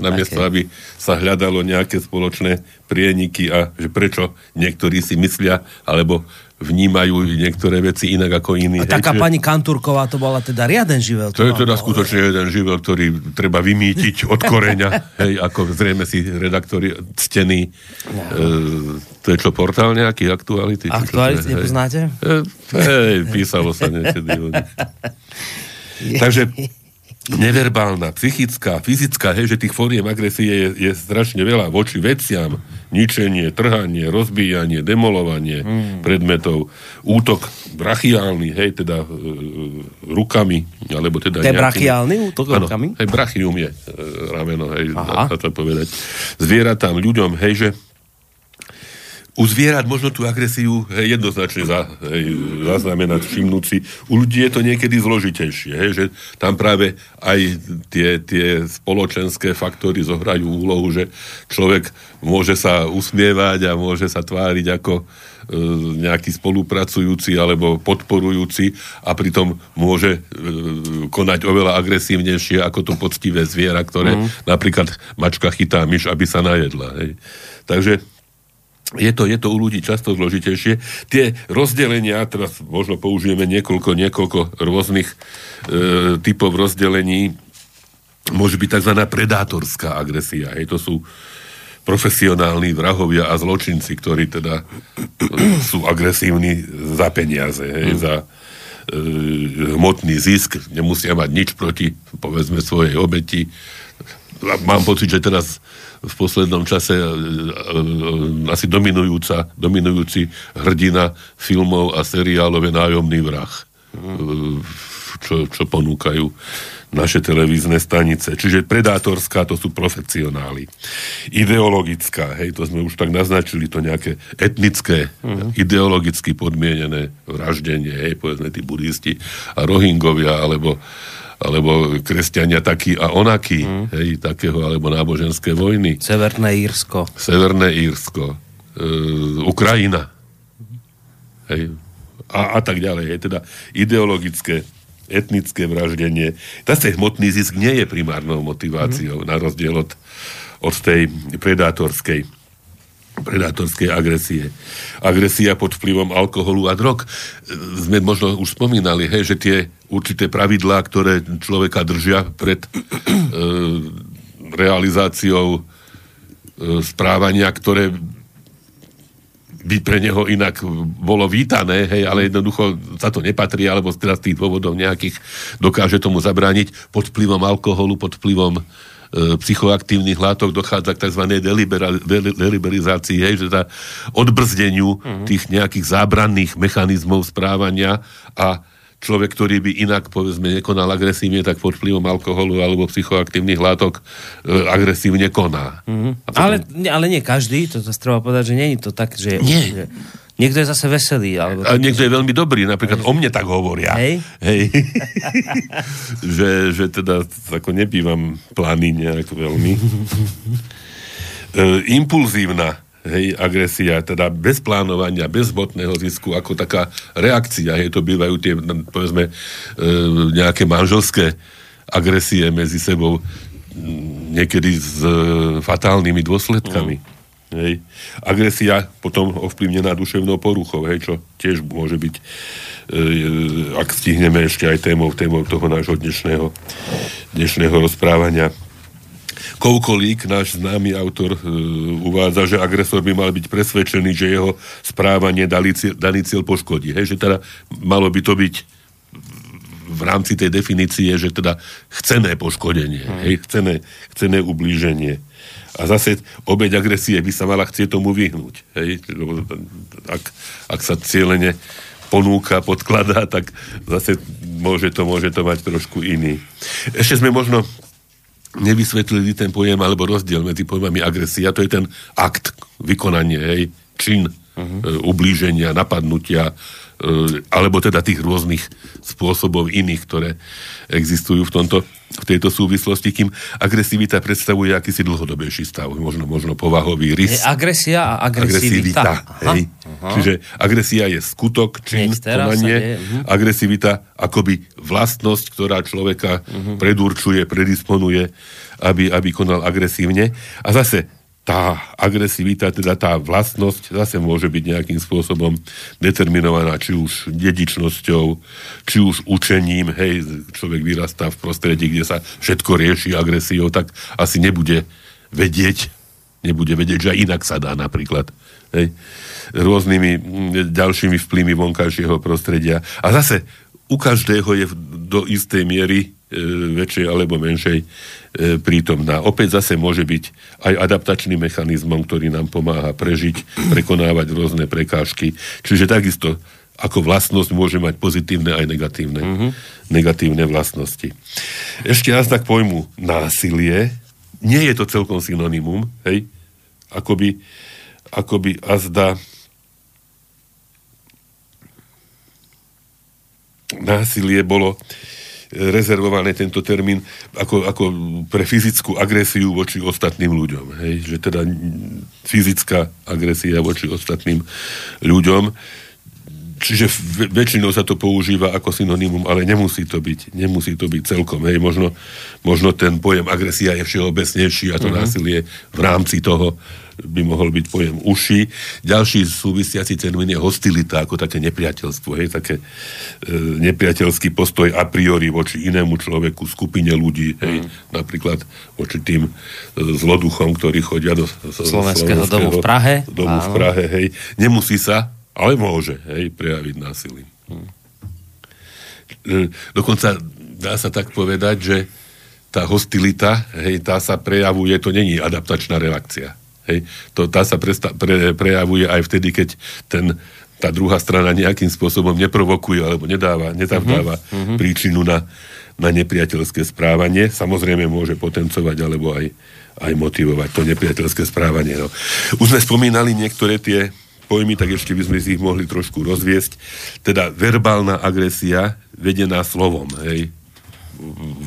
Namiesto, také. aby sa hľadalo nejaké spoločné prieniky a že prečo niektorí si myslia alebo vnímajú niektoré veci inak ako iní. A taká Hej, čiže pani Kantúrková to bola teda riaden živel. To je bola- teda skutočne jeden živel, ktorý treba vymýtiť od koreňa. Hej, ako zrejme si redaktori ctení. No. E, to je čo, portál nejaký aktuality? to je? Aktuality Hej. nepoznáte? E, hej, písalo sa niekedy. Takže neverbálna, psychická, fyzická, hej, že tých fóriem agresie je, je strašne veľa voči veciam, ničenie, trhanie, rozbíjanie, demolovanie mm. predmetov, útok brachiálny, hej, teda e, rukami, alebo teda... To je brachiálny útok ano, rukami? Hej, brachium je e, rameno, hej, Aha. na to povedať. Zvieratám, ľuďom, hej, že u zvierat možno tú agresiu hej, jednoznačne za, hej, zaznamenať, všimnúť si. U ľudí je to niekedy zložitejšie, hej, že tam práve aj tie, tie spoločenské faktory zohrajú úlohu, že človek môže sa usmievať a môže sa tváriť ako e, nejaký spolupracujúci alebo podporujúci a pritom môže e, konať oveľa agresívnejšie ako to poctivé zviera, ktoré mm. napríklad mačka chytá myš, aby sa najedla. Hej. Takže je to, je to u ľudí často zložitejšie. Tie rozdelenia, teraz možno použijeme niekoľko, niekoľko rôznych e, typov rozdelení, môže byť tzv. predátorská agresia. Hej, to sú profesionálni vrahovia a zločinci, ktorí teda sú agresívni za peniaze, hej, mm. za e, hmotný zisk, nemusia mať nič proti, povedzme, svojej obeti. Mám pocit, že teraz v poslednom čase e, e, asi dominujúca, dominujúci hrdina filmov a seriálov je nájomný vrah, čo, čo ponúkajú naše televízne stanice. Čiže predátorská to sú profesionáli. Ideologická, hej, to sme už tak naznačili, to nejaké etnické, mm. ideologicky podmienené vraždenie, hej, povedzme tí buddhisti a rohingovia, alebo alebo kresťania takí a onakí, mm. hej, takého, alebo náboženské vojny. Severné Írsko. Severné Írsko. E, Ukrajina. Hej. A, a tak ďalej. Je teda ideologické, etnické vraždenie. Zase hmotný zisk nie je primárnou motiváciou, mm. na rozdiel od, od tej predátorskej predátorskej agresie. Agresia pod vplyvom alkoholu a drog. Sme možno už spomínali, hej, že tie určité pravidlá, ktoré človeka držia pred e, realizáciou e, správania, ktoré by pre neho inak bolo vítané, hej, ale jednoducho sa to nepatrí, alebo z tých dôvodov nejakých dokáže tomu zabrániť pod vplyvom alkoholu, pod vplyvom psychoaktívnych látok dochádza k tzv. deliberizácii, hej, že tá odbrzdeniu uh-huh. tých nejakých zábranných mechanizmov správania a človek, ktorý by inak, povedzme, nekonal agresívne, tak pod vplyvom alkoholu alebo psychoaktívnych látok e, agresívne koná. Uh-huh. Potom... Ale, ale nie každý, to zase treba povedať, že je to tak, že... Nie. Že Niekto je zase veselý. Alebo a niekto je veľmi dobrý, napríklad o mne tak hovoria. Hej? Hej. že, že teda ako nebývam plány nejak veľmi. e, impulzívna hej, agresia, teda bez plánovania, bez hmotného zisku, ako taká reakcia, hej, to bývajú tie, povedzme, e, nejaké manželské agresie medzi sebou, niekedy s e, fatálnymi dôsledkami. Mm. Hej. Agresia potom ovplyvnená duševnou poruchou, hej, čo tiež môže byť, e, ak stihneme ešte aj témou, témou toho nášho dnešného, dnešného rozprávania. Koukolík, náš známy autor, e, uvádza, že agresor by mal byť presvedčený, že jeho správanie daný cieľ, daný cieľ poškodí. Hej, že teda malo by to byť v rámci tej definície, že teda chcené poškodenie, hmm. hej, chcené, chcené ublíženie. A zase obeď agresie by sa mala chcieť tomu vyhnúť. Hej? Ak, ak sa cieľene ponúka, podkladá, tak zase môže to, môže to mať trošku iný. Ešte sme možno nevysvetlili ten pojem alebo rozdiel medzi pojmami agresia. To je ten akt, vykonanie, hej, čin uh-huh. ublíženia, napadnutia, e, alebo teda tých rôznych spôsobov iných, ktoré existujú v tomto v tejto súvislosti, kým agresivita predstavuje akýsi dlhodobejší stav, možno, možno povahový rys. Je agresia a agresivita. agresivita hej. Aha. Čiže agresia je skutok, čin, konanie. Uh-huh. Agresivita akoby vlastnosť, ktorá človeka uh-huh. predurčuje, predisponuje, aby, aby konal agresívne. A zase tá agresivita, teda tá vlastnosť zase môže byť nejakým spôsobom determinovaná, či už dedičnosťou, či už učením, hej, človek vyrastá v prostredí, kde sa všetko rieši agresiou, tak asi nebude vedieť, nebude vedieť, že inak sa dá napríklad, hej, rôznymi ďalšími vplyvmi vonkajšieho prostredia. A zase u každého je do istej miery väčšej alebo menšej e, prítomná. Opäť zase môže byť aj adaptačným mechanizmom, ktorý nám pomáha prežiť, prekonávať rôzne prekážky. Čiže takisto ako vlastnosť môže mať pozitívne aj negatívne, mm-hmm. negatívne vlastnosti. Ešte raz tak pojmu násilie. Nie je to celkom synonymum, hej? Akoby, akoby azda násilie bolo rezervované tento termín ako, ako pre fyzickú agresiu voči ostatným ľuďom. Hej? Že teda fyzická agresia voči ostatným ľuďom. Čiže väčšinou sa to používa ako synonymum, ale nemusí to byť, nemusí to byť celkom. Hej, možno, možno ten pojem agresia je všeobecnejší a to mm-hmm. násilie v rámci toho by mohol byť pojem uši. Ďalší súvisiaci termín je hostilita, ako také nepriateľstvo, hej, také e, nepriateľský postoj a priori voči inému človeku, skupine ľudí, hej, mm. napríklad voči tým e, zloduchom, ktorí chodia do, do Slovenského, Slovenského domu v Prahe. Domu v Prahe, hej. Nemusí sa, ale môže, hej, prejaviť násilím. Mm. E, dokonca dá sa tak povedať, že tá hostilita, hej, tá sa prejavuje, to není adaptačná reakcia. Hej, to, tá sa presta, pre, prejavuje aj vtedy, keď ten, tá druhá strana nejakým spôsobom neprovokuje alebo nedáva, netavdáva mm-hmm. príčinu na, na nepriateľské správanie. Samozrejme môže potencovať alebo aj, aj motivovať to nepriateľské správanie. No. Už sme spomínali niektoré tie pojmy, tak ešte by sme si ich mohli trošku rozviesť. Teda verbálna agresia vedená slovom, hej,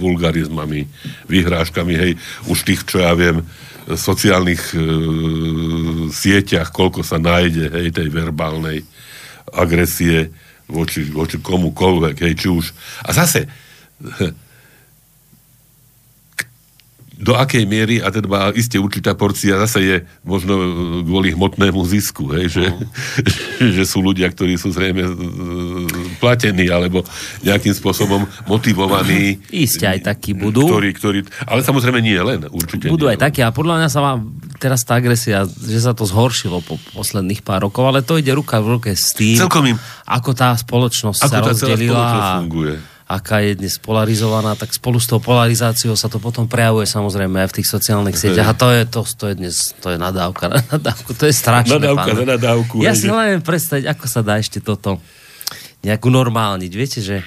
vulgarizmami, vyhrážkami, hej, už tých, čo ja viem, sociálnych e, sieťach, koľko sa nájde hej, tej verbálnej agresie voči, voči komukoľvek, hej, či už... A zase, do akej miery, a teda iste určitá porcia zase je možno kvôli hmotnému zisku, hej, že, uh-huh. že sú ľudia, ktorí sú zrejme e, platení alebo nejakým spôsobom motivovaní. Isté aj takí budú. Ktorí, ktorí, ale samozrejme nie len, určite Budú nie aj takí a podľa mňa sa vám teraz tá agresia, že sa to zhoršilo po posledných pár rokov, ale to ide ruka v ruke s tým, Celkom im, ako tá spoločnosť ako sa tá rozdelila. celá a- funguje aká je dnes polarizovaná, tak spolu s tou polarizáciou sa to potom prejavuje samozrejme aj v tých sociálnych sieťach. A to je, to, to je dnes, to je nadávka na nadávku, to je strašné. Nadávka za nadávku. Ja si že- len viem predstaviť, ako sa dá ešte toto nejako normálniť. Viete, že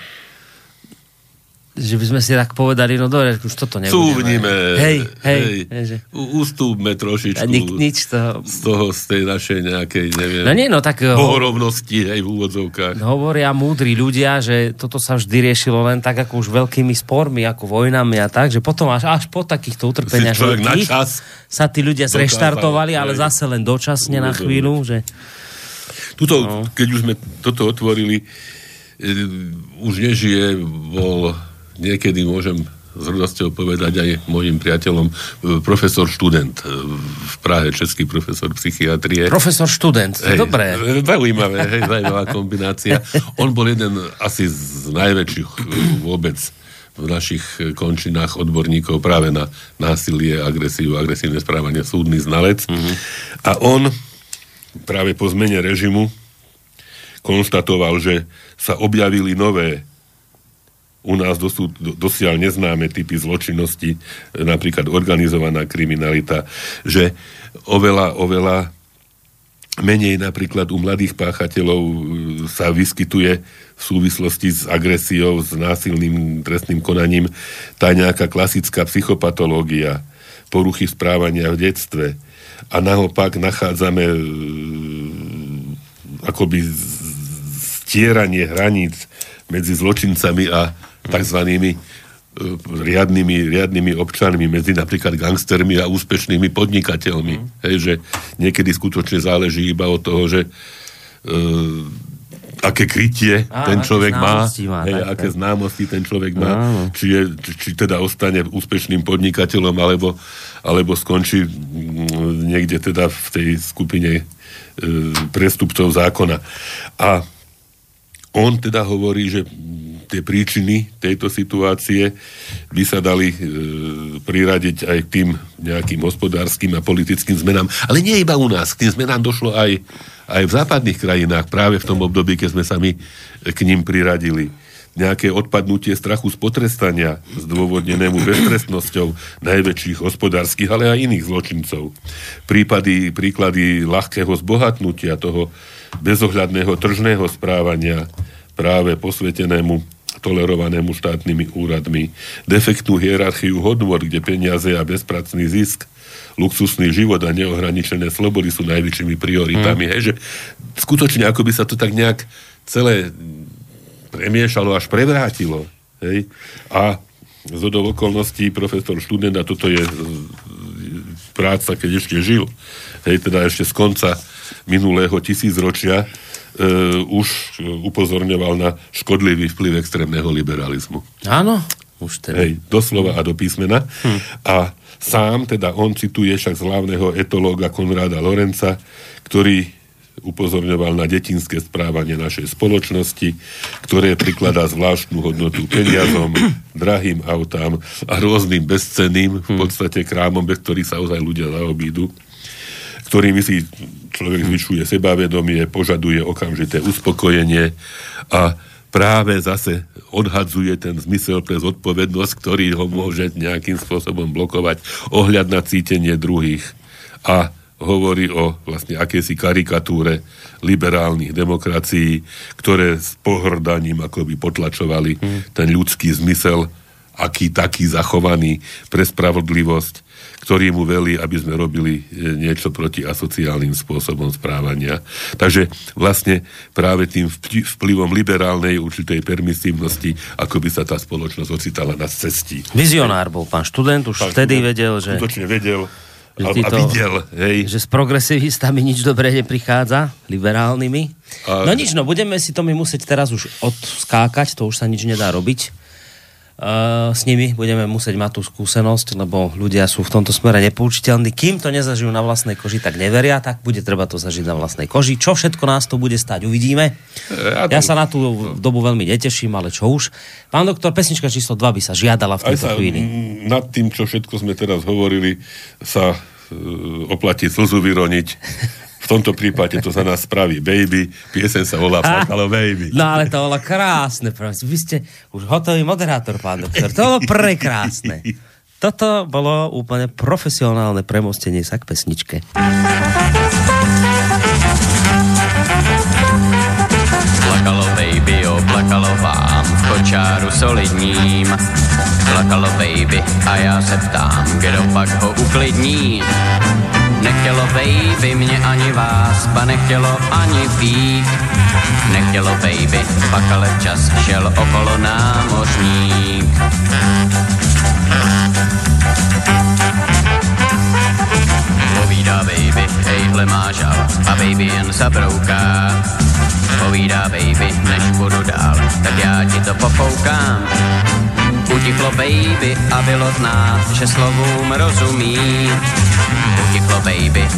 že by sme si tak povedali, no dobre, už toto nebudeme. Súvnime. Hej, hej. hej že... Ustúpme trošičku A nik, nič to... z toho, z tej našej nejakej, neviem, No nie, no tak... ho- bohorovnosti, hej, v úvodzovkách. Hovoria múdri ľudia, že toto sa vždy riešilo len tak ako už veľkými spormi, ako vojnami a tak, že potom až, až po takýchto utrpeniach veľkých čas sa tí ľudia zreštartovali, ale hej. zase len dočasne na chvíľu, že Tuto, No. keď už sme toto otvorili, e, už nežije, bol niekedy, môžem s hrdosťou povedať aj mojim priateľom, e, profesor študent e, v Prahe, český profesor psychiatrie. profesor študent, je dobré. e, Zaujímavé, hej, zaujímavá kombinácia. On bol jeden asi z najväčších vôbec v našich končinách odborníkov práve na násilie, agresiu, agresívne správanie, súdny znalec. Mm-hmm. A on práve po zmene režimu konštatoval, že sa objavili nové u nás dosú, do, dosiaľ neznáme typy zločinnosti, e, napríklad organizovaná kriminalita, že oveľa, oveľa menej napríklad u mladých páchateľov e, sa vyskytuje v súvislosti s agresiou, s násilným trestným konaním tá nejaká klasická psychopatológia, poruchy správania v detstve. A naopak nachádzame e, akoby stieranie hraníc medzi zločincami a tzv. e, riadnymi, riadnymi občanmi, medzi napríklad gangstermi a úspešnými podnikateľmi. Mm. Hej, že niekedy skutočne záleží iba od toho, že e, aké krytie Á, ten človek má, má, hej, tak, aké tak. známosti ten človek má, Áno. či, je, či, či teda ostane úspešným podnikateľom, alebo, alebo skončí niekde teda v tej skupine e, prestupcov zákona. A on teda hovorí, že tie príčiny tejto situácie by sa dali e, priradiť aj k tým nejakým hospodárskym a politickým zmenám. Ale nie iba u nás. K tým zmenám došlo aj, aj v západných krajinách, práve v tom období, keď sme sa my k ním priradili. nejaké odpadnutie strachu z potrestania, zdôvodnenému beztrestnosťou najväčších hospodárskych, ale aj iných zločincov. Prípady, príklady ľahkého zbohatnutia toho bezohľadného tržného správania práve posvetenému tolerovanému štátnymi úradmi, defektnú hierarchiu hodnot, kde peniaze a bezpracný zisk, luxusný život a neohraničené slobody sú najväčšími prioritami. Hmm. Hej, že skutočne ako by sa to tak nejak celé premiešalo až prevrátilo. Hej? A z okolností profesor študent, a toto je práca, keď ešte žil, hej, teda ešte z konca minulého tisícročia, už upozorňoval na škodlivý vplyv extrémneho liberalizmu. Áno, už teda. Hej, doslova a do písmena. Hm. A sám, teda on cituje však hlavného etológa Konráda Lorenca, ktorý upozorňoval na detinské správanie našej spoločnosti, ktoré prikladá zvláštnu hodnotu peniazom, drahým autám a rôznym bezceným, v hm. podstate krámom, bez ktorých sa ozaj ľudia zaobídu ktorými si človek zvyšuje sebavedomie, požaduje okamžité uspokojenie a práve zase odhadzuje ten zmysel pre zodpovednosť, ktorý ho môže nejakým spôsobom blokovať, ohľad na cítenie druhých. A hovorí o vlastne akési karikatúre liberálnych demokracií, ktoré s pohrdaním akoby potlačovali hmm. ten ľudský zmysel, aký taký zachovaný pre spravodlivosť ktorý mu velí, aby sme robili e, niečo proti asociálnym spôsobom správania. Takže vlastne práve tým vplyvom liberálnej určitej permisívnosti, ako by sa tá spoločnosť ocitala na cestí. Vizionár bol pán študent, už pán vtedy vedel, že... Skutočne vedel, že a, a videl, hej. Že s progresivistami nič dobré neprichádza, liberálnymi. A... No nič, no budeme si to my musieť teraz už odskákať, to už sa nič nedá robiť s nimi budeme musieť mať tú skúsenosť, lebo ľudia sú v tomto smere nepoučiteľní. Kým to nezažijú na vlastnej koži, tak neveria, tak bude treba to zažiť na vlastnej koži. Čo všetko nás to bude stať, uvidíme. Ja, ja sa na tú dobu veľmi neteším, ale čo už. Pán doktor, pesnička číslo 2 by sa žiadala v tejto chvíli. Nad tým, čo všetko sme teraz hovorili, sa uh, oplatí slzu vyroniť. V tomto prípade to za nás spraví Baby, piesen sa volá Plakalo Baby. No ale to bolo krásne, prosím. Vy ste už hotový moderátor, pán doktor. To bolo prekrásne. Toto bolo úplne profesionálne premostenie sa k pesničke. Plakalo baby, o plakalo vám v kočáru solidním. Plakalo baby a já se ptám, kdo pak ho uklidní. Nechtělo baby mě ani vás, pa nechtělo ani pít. Nechtělo baby, pak ale čas šel okolo námořník. Povídá baby, ejhle má žal a baby jen zabrouká. Povídá baby, než budu dál, tak já ti to pofoukám. Utichlo baby a bylo znát, že slovům rozumí.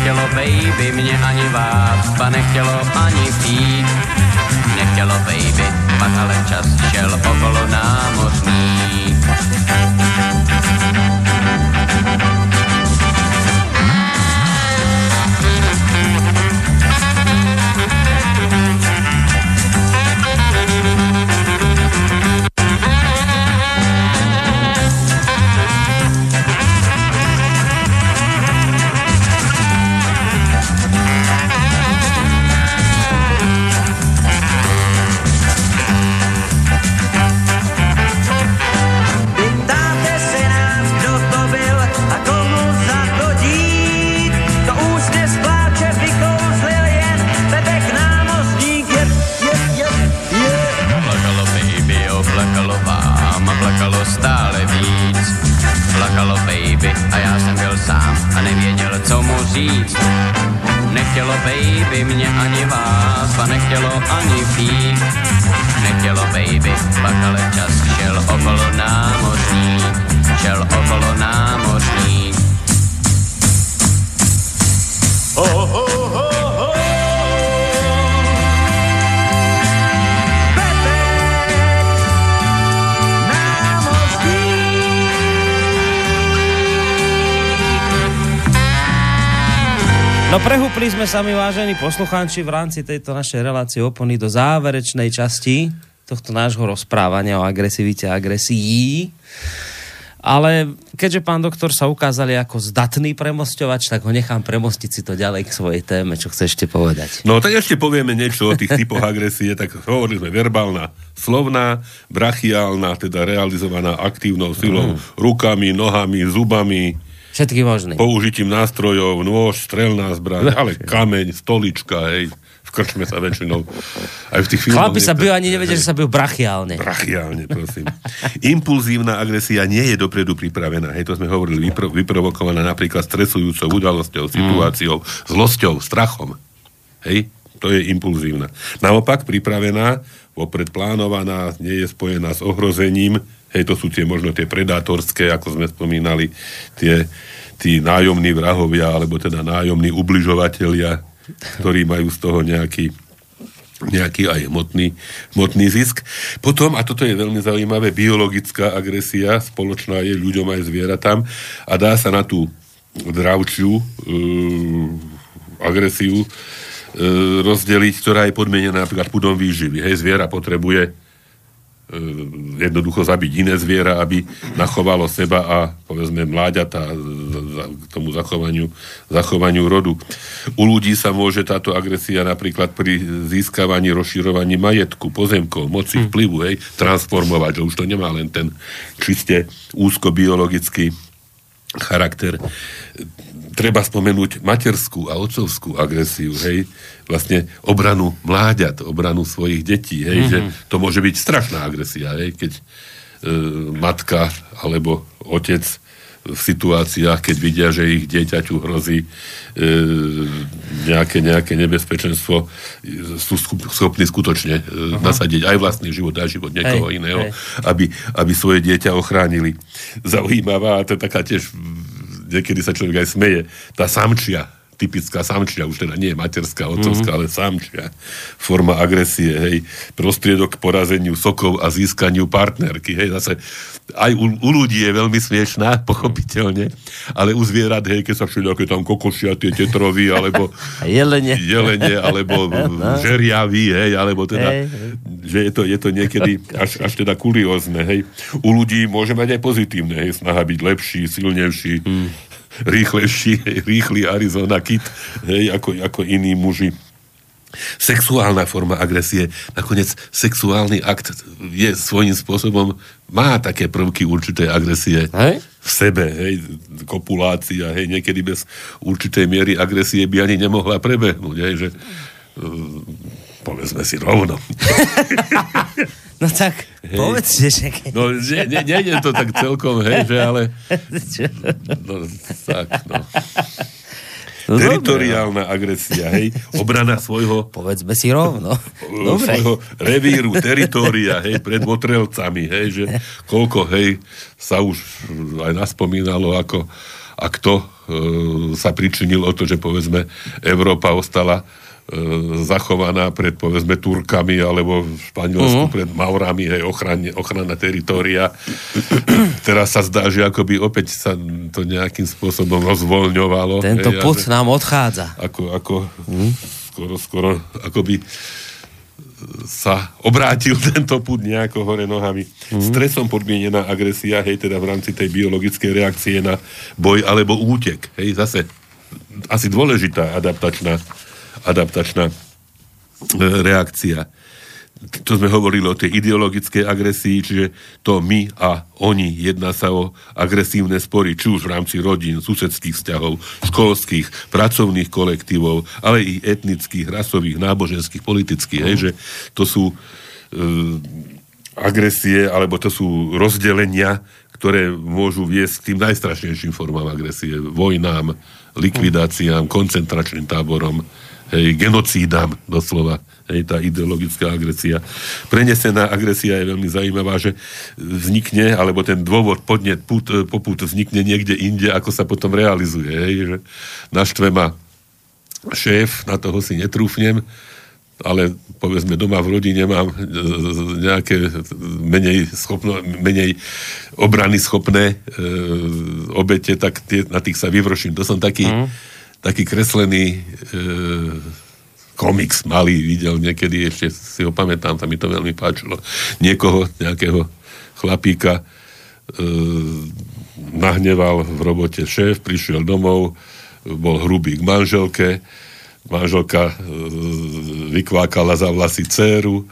Nechtělo baby mě ani vás, pa nechtělo ani pít. Nechtělo baby, pak ale čas šel okolo námořník. No prehúpli sme sa, my vážení poslucháči, v rámci tejto našej relácie opony do záverečnej časti tohto nášho rozprávania o agresivite a agresii. Ale keďže pán doktor sa ukázali ako zdatný premosťovač, tak ho nechám premostiť si to ďalej k svojej téme. Čo chce ešte povedať? No tak ešte povieme niečo o tých typoch agresie. Tak hovorili sme verbálna, slovná, brachiálna, teda realizovaná aktívnou silou, mm. rukami, nohami, zubami, Všetky možné. Použitím nástrojov, nôž, strelná zbraň, ale kameň, stolička, hej. V krčme sa väčšinou. Aj v tých filmoch. Chlapi sa bijú, ani nevedia, že sa bijú brachiálne. Brachiálne, prosím. Impulzívna agresia nie je dopredu pripravená. Hej, to sme hovorili, vypro, vyprovokovaná napríklad stresujúcou udalosťou, situáciou, mm. zlosťou, strachom. Hej, to je impulzívna. Naopak pripravená, vopred plánovaná, nie je spojená s ohrozením, Hej, to sú tie možno tie predátorské, ako sme spomínali, tie, tí nájomní vrahovia, alebo teda nájomní ubližovateľia, ktorí majú z toho nejaký nejaký aj hmotný, hmotný zisk. Potom, a toto je veľmi zaujímavé, biologická agresia, spoločná je ľuďom aj zvieratám a dá sa na tú dravčiu uh, agresiu uh, rozdeliť, ktorá je podmienená napríklad pudom výživy. Hej, zviera potrebuje E, jednoducho zabiť iné zviera, aby nachovalo seba a povedzme mláďata k tomu zachovaniu, zachovaniu rodu. U ľudí sa môže táto agresia napríklad pri získavaní, rozširovaní majetku, pozemkov, moci, hm. vplyvu, hej, transformovať, že už to nemá len ten čiste úzko biologický charakter treba spomenúť materskú a otcovskú agresiu, hej, vlastne obranu mláďat, obranu svojich detí, hej, mm-hmm. že mhm. to môže byť strašná agresia, hej, keď e, matka alebo otec v situáciách, keď vidia, že ich dieťaťu hrozí e, nejaké, nejaké nebezpečenstvo, sú schopní skutočne e, uh-huh. nasadiť aj vlastný život, aj život niekoho hej, iného, hej. Aby, aby svoje dieťa ochránili. Zaujímavá, a to je taká tiež niekedy sa človek aj smeje, tá samčia, typická samčia, už teda nie materská, otcovská, mm-hmm. ale samčia, forma agresie, hej, prostriedok k porazeniu sokov a získaniu partnerky, hej, zase aj u, u ľudí je veľmi smiešná, pochopiteľne, ale u zvierat, hej, keď sa všelijaké tam kokošia, tie tetrovy, alebo jelene, jelene alebo no. žeriavy, hej, alebo teda, hej. že je to, je to niekedy až, až teda kuriózne, hej. U ľudí môže mať aj pozitívne, hej, snaha byť lepší, silnejší, hmm rýchlejší, rýchly Arizona Kit, hej, ako, ako iní muži. Sexuálna forma agresie, nakoniec sexuálny akt je svojím spôsobom, má také prvky určitej agresie hej? v sebe, hej, kopulácia, hej, niekedy bez určitej miery agresie by ani nemohla prebehnúť, hej, že uh, povedzme si rovno. No tak, hej. povedzte, že... No, nie, nie je to tak celkom, hej, že ale... No, tak, no. No, Teritoriálna dobre, agresia, hej, obrana svojho... Povedzme si rovno. Dobre. Svojho revíru, teritoria, hej, pred motrelcami, hej, že koľko, hej, sa už aj naspomínalo, ako a kto e, sa pričinil o to, že povedzme Európa ostala zachovaná pred, povedzme, Turkami alebo v Španielsku uh-huh. pred Maurami, hej, ochrane, ochrana teritoria. Teraz sa zdá, že akoby opäť sa to nejakým spôsobom rozvoľňovalo. Tento hej, put nám odchádza. Ako, ako uh-huh. skoro, skoro, akoby sa obrátil tento put nejako hore nohami. Mm. Stresom podmienená agresia, hej, teda v rámci tej biologickej reakcie na boj alebo útek. Hej, zase asi dôležitá adaptačná adaptačná e, reakcia. To sme hovorili o tej ideologickej agresii, čiže to my a oni, jedná sa o agresívne spory, či už v rámci rodín, susedských vzťahov, školských, pracovných kolektívov, ale i etnických, rasových, náboženských, politických, hej, že to sú e, agresie, alebo to sú rozdelenia, ktoré môžu viesť k tým najstrašnejším formám agresie. Vojnám, likvidáciám, koncentračným táborom, hej, genocídam doslova, hej, tá ideologická agresia. Prenesená agresia je veľmi zaujímavá, že vznikne, alebo ten dôvod, podnet, put, poput vznikne niekde inde, ako sa potom realizuje. Hej, že naštve ma šéf, na toho si netrúfnem, ale povedzme doma v rodine mám e, nejaké menej, schopno, menej obrany schopné e, obete, tak tie, na tých sa vyvroším. To som taký, mm. Taký kreslený e, komiks malý videl niekedy, ešte si ho pamätám, tam mi to veľmi páčilo. Niekoho, nejakého chlapíka e, nahneval v robote šéf, prišiel domov, bol hrubý k manželke, manželka e, vykvákala za vlasy dceru,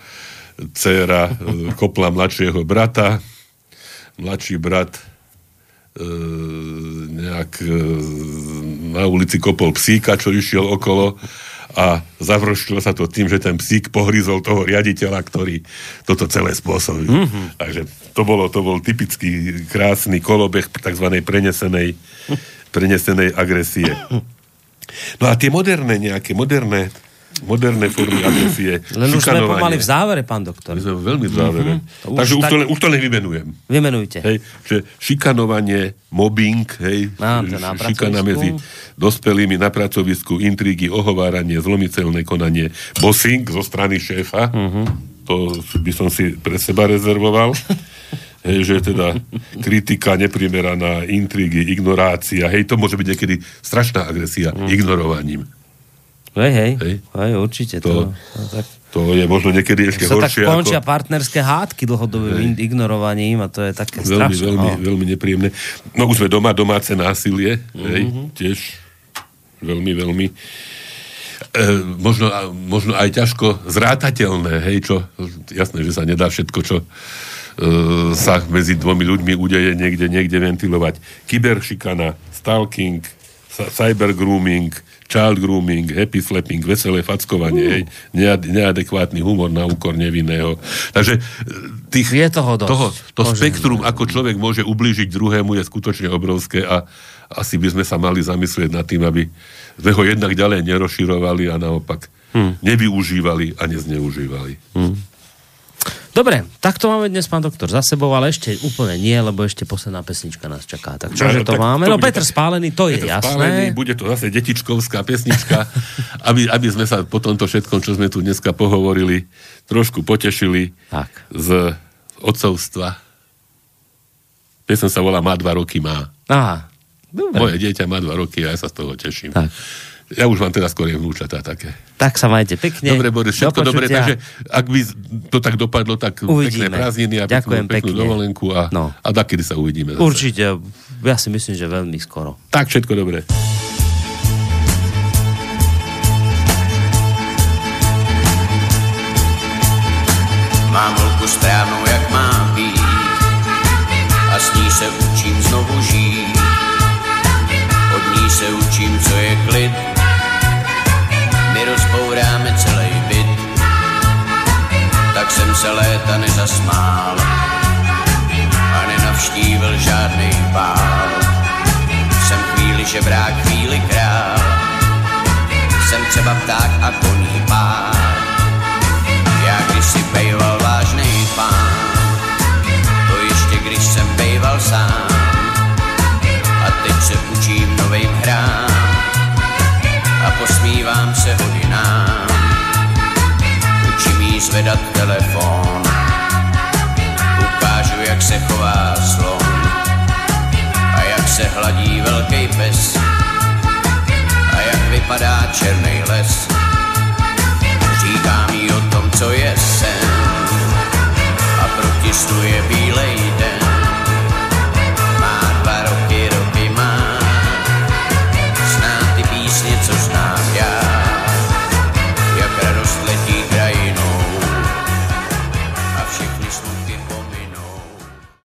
dcera e, kopla mladšieho brata, mladší brat e, nejak na ulici kopol psíka, čo išiel okolo a završilo sa to tým, že ten psík pohryzol toho riaditeľa, ktorý toto celé spôsobil. Mm-hmm. Takže to, bolo, to bol typický krásny kolobeh tzv. prenesenej, prenesenej agresie. No a tie moderné nejaké, moderné moderné formy agresie, Len už sme pomaly v závere, pán doktor. My sme veľmi v závere. Mm-hmm. Takže už, tak... to, už to nevymenujem. Vymenujte. Hej, že šikanovanie, mobbing, hej, Mám šikana medzi dospelými na pracovisku, intrigy, ohováranie, zlomiteľné konanie, bossing zo strany šéfa, mm-hmm. to by som si pre seba rezervoval. hej, že teda kritika neprimeraná, intrigy, ignorácia, hej, to môže byť niekedy strašná agresia mm. ignorovaním. Hej, hej, hej. hej určite. To, to, to, tak... to je možno niekedy ešte to horšie. tak končia ako... partnerské hádky dlhodobým hej. ignorovaním a to je také veľmi, strašné. Veľmi, no. veľmi nepríjemné. No už sme doma, domáce násilie, mm-hmm. hej, mhm. tiež veľmi, veľmi e, možno, možno aj ťažko zrátateľné, hej, čo, jasné, že sa nedá všetko, čo E, sa medzi dvomi ľuďmi udeje niekde, niekde ventilovať. Kyberšikana, stalking, cyber grooming, child grooming, happy slapping, veselé fackovanie, uh. nead, neadekvátny humor na úkor nevinného. Takže e, tých, je toho dosť. Toho, to Bože, spektrum, ako človek môže ublížiť druhému, je skutočne obrovské a asi by sme sa mali zamyslieť nad tým, aby sme ho jednak ďalej nerozširovali a naopak hmm. nevyužívali a nezneužívali. Hmm. Dobre, tak to máme dnes, pán doktor, za sebou, ale ešte úplne nie, lebo ešte posledná pesnička nás čaká. Tak čože to máme? To no Petr Spálený, to je jasné. Spálený, bude to zase detičkovská pesnička, aby, aby sme sa po tomto všetkom, čo sme tu dneska pohovorili, trošku potešili tak. z otcovstva. Pesem sa volá Má dva roky, má. Aha. Dobre. Moje dieťa má dva roky a ja sa z toho teším. Tak. Ja už mám teda skôr vnúčatá také. Tak sa majte pekne. Dobre, Boris, všetko do dobre, takže ak by to tak dopadlo, tak uvidíme. pekné prázdniny a Ďakujem peknú, peknú dovolenku a, no. a kedy sa uvidíme. Zase. Určite, ja si myslím, že veľmi skoro. Tak, všetko dobre. Mám holku správnou, jak má být a s ní se učím znovu žít. Od ní se učím, co je klid tak jsem se léta nezasmál a nenavštívil žádný pál. Jsem chvíli žebrák, chvíli král, jsem třeba pták a koní pár. Já když si bejval vážný pán, to ještě když jsem bejval sám, a teď se učím novým hrám a posmívám se hodinám umí zvedat telefon. Ukážu, jak se chová slon a jak se hladí velký pes a jak vypadá černý les. Říkám jí o tom, co je sen a proti snu je bílej den.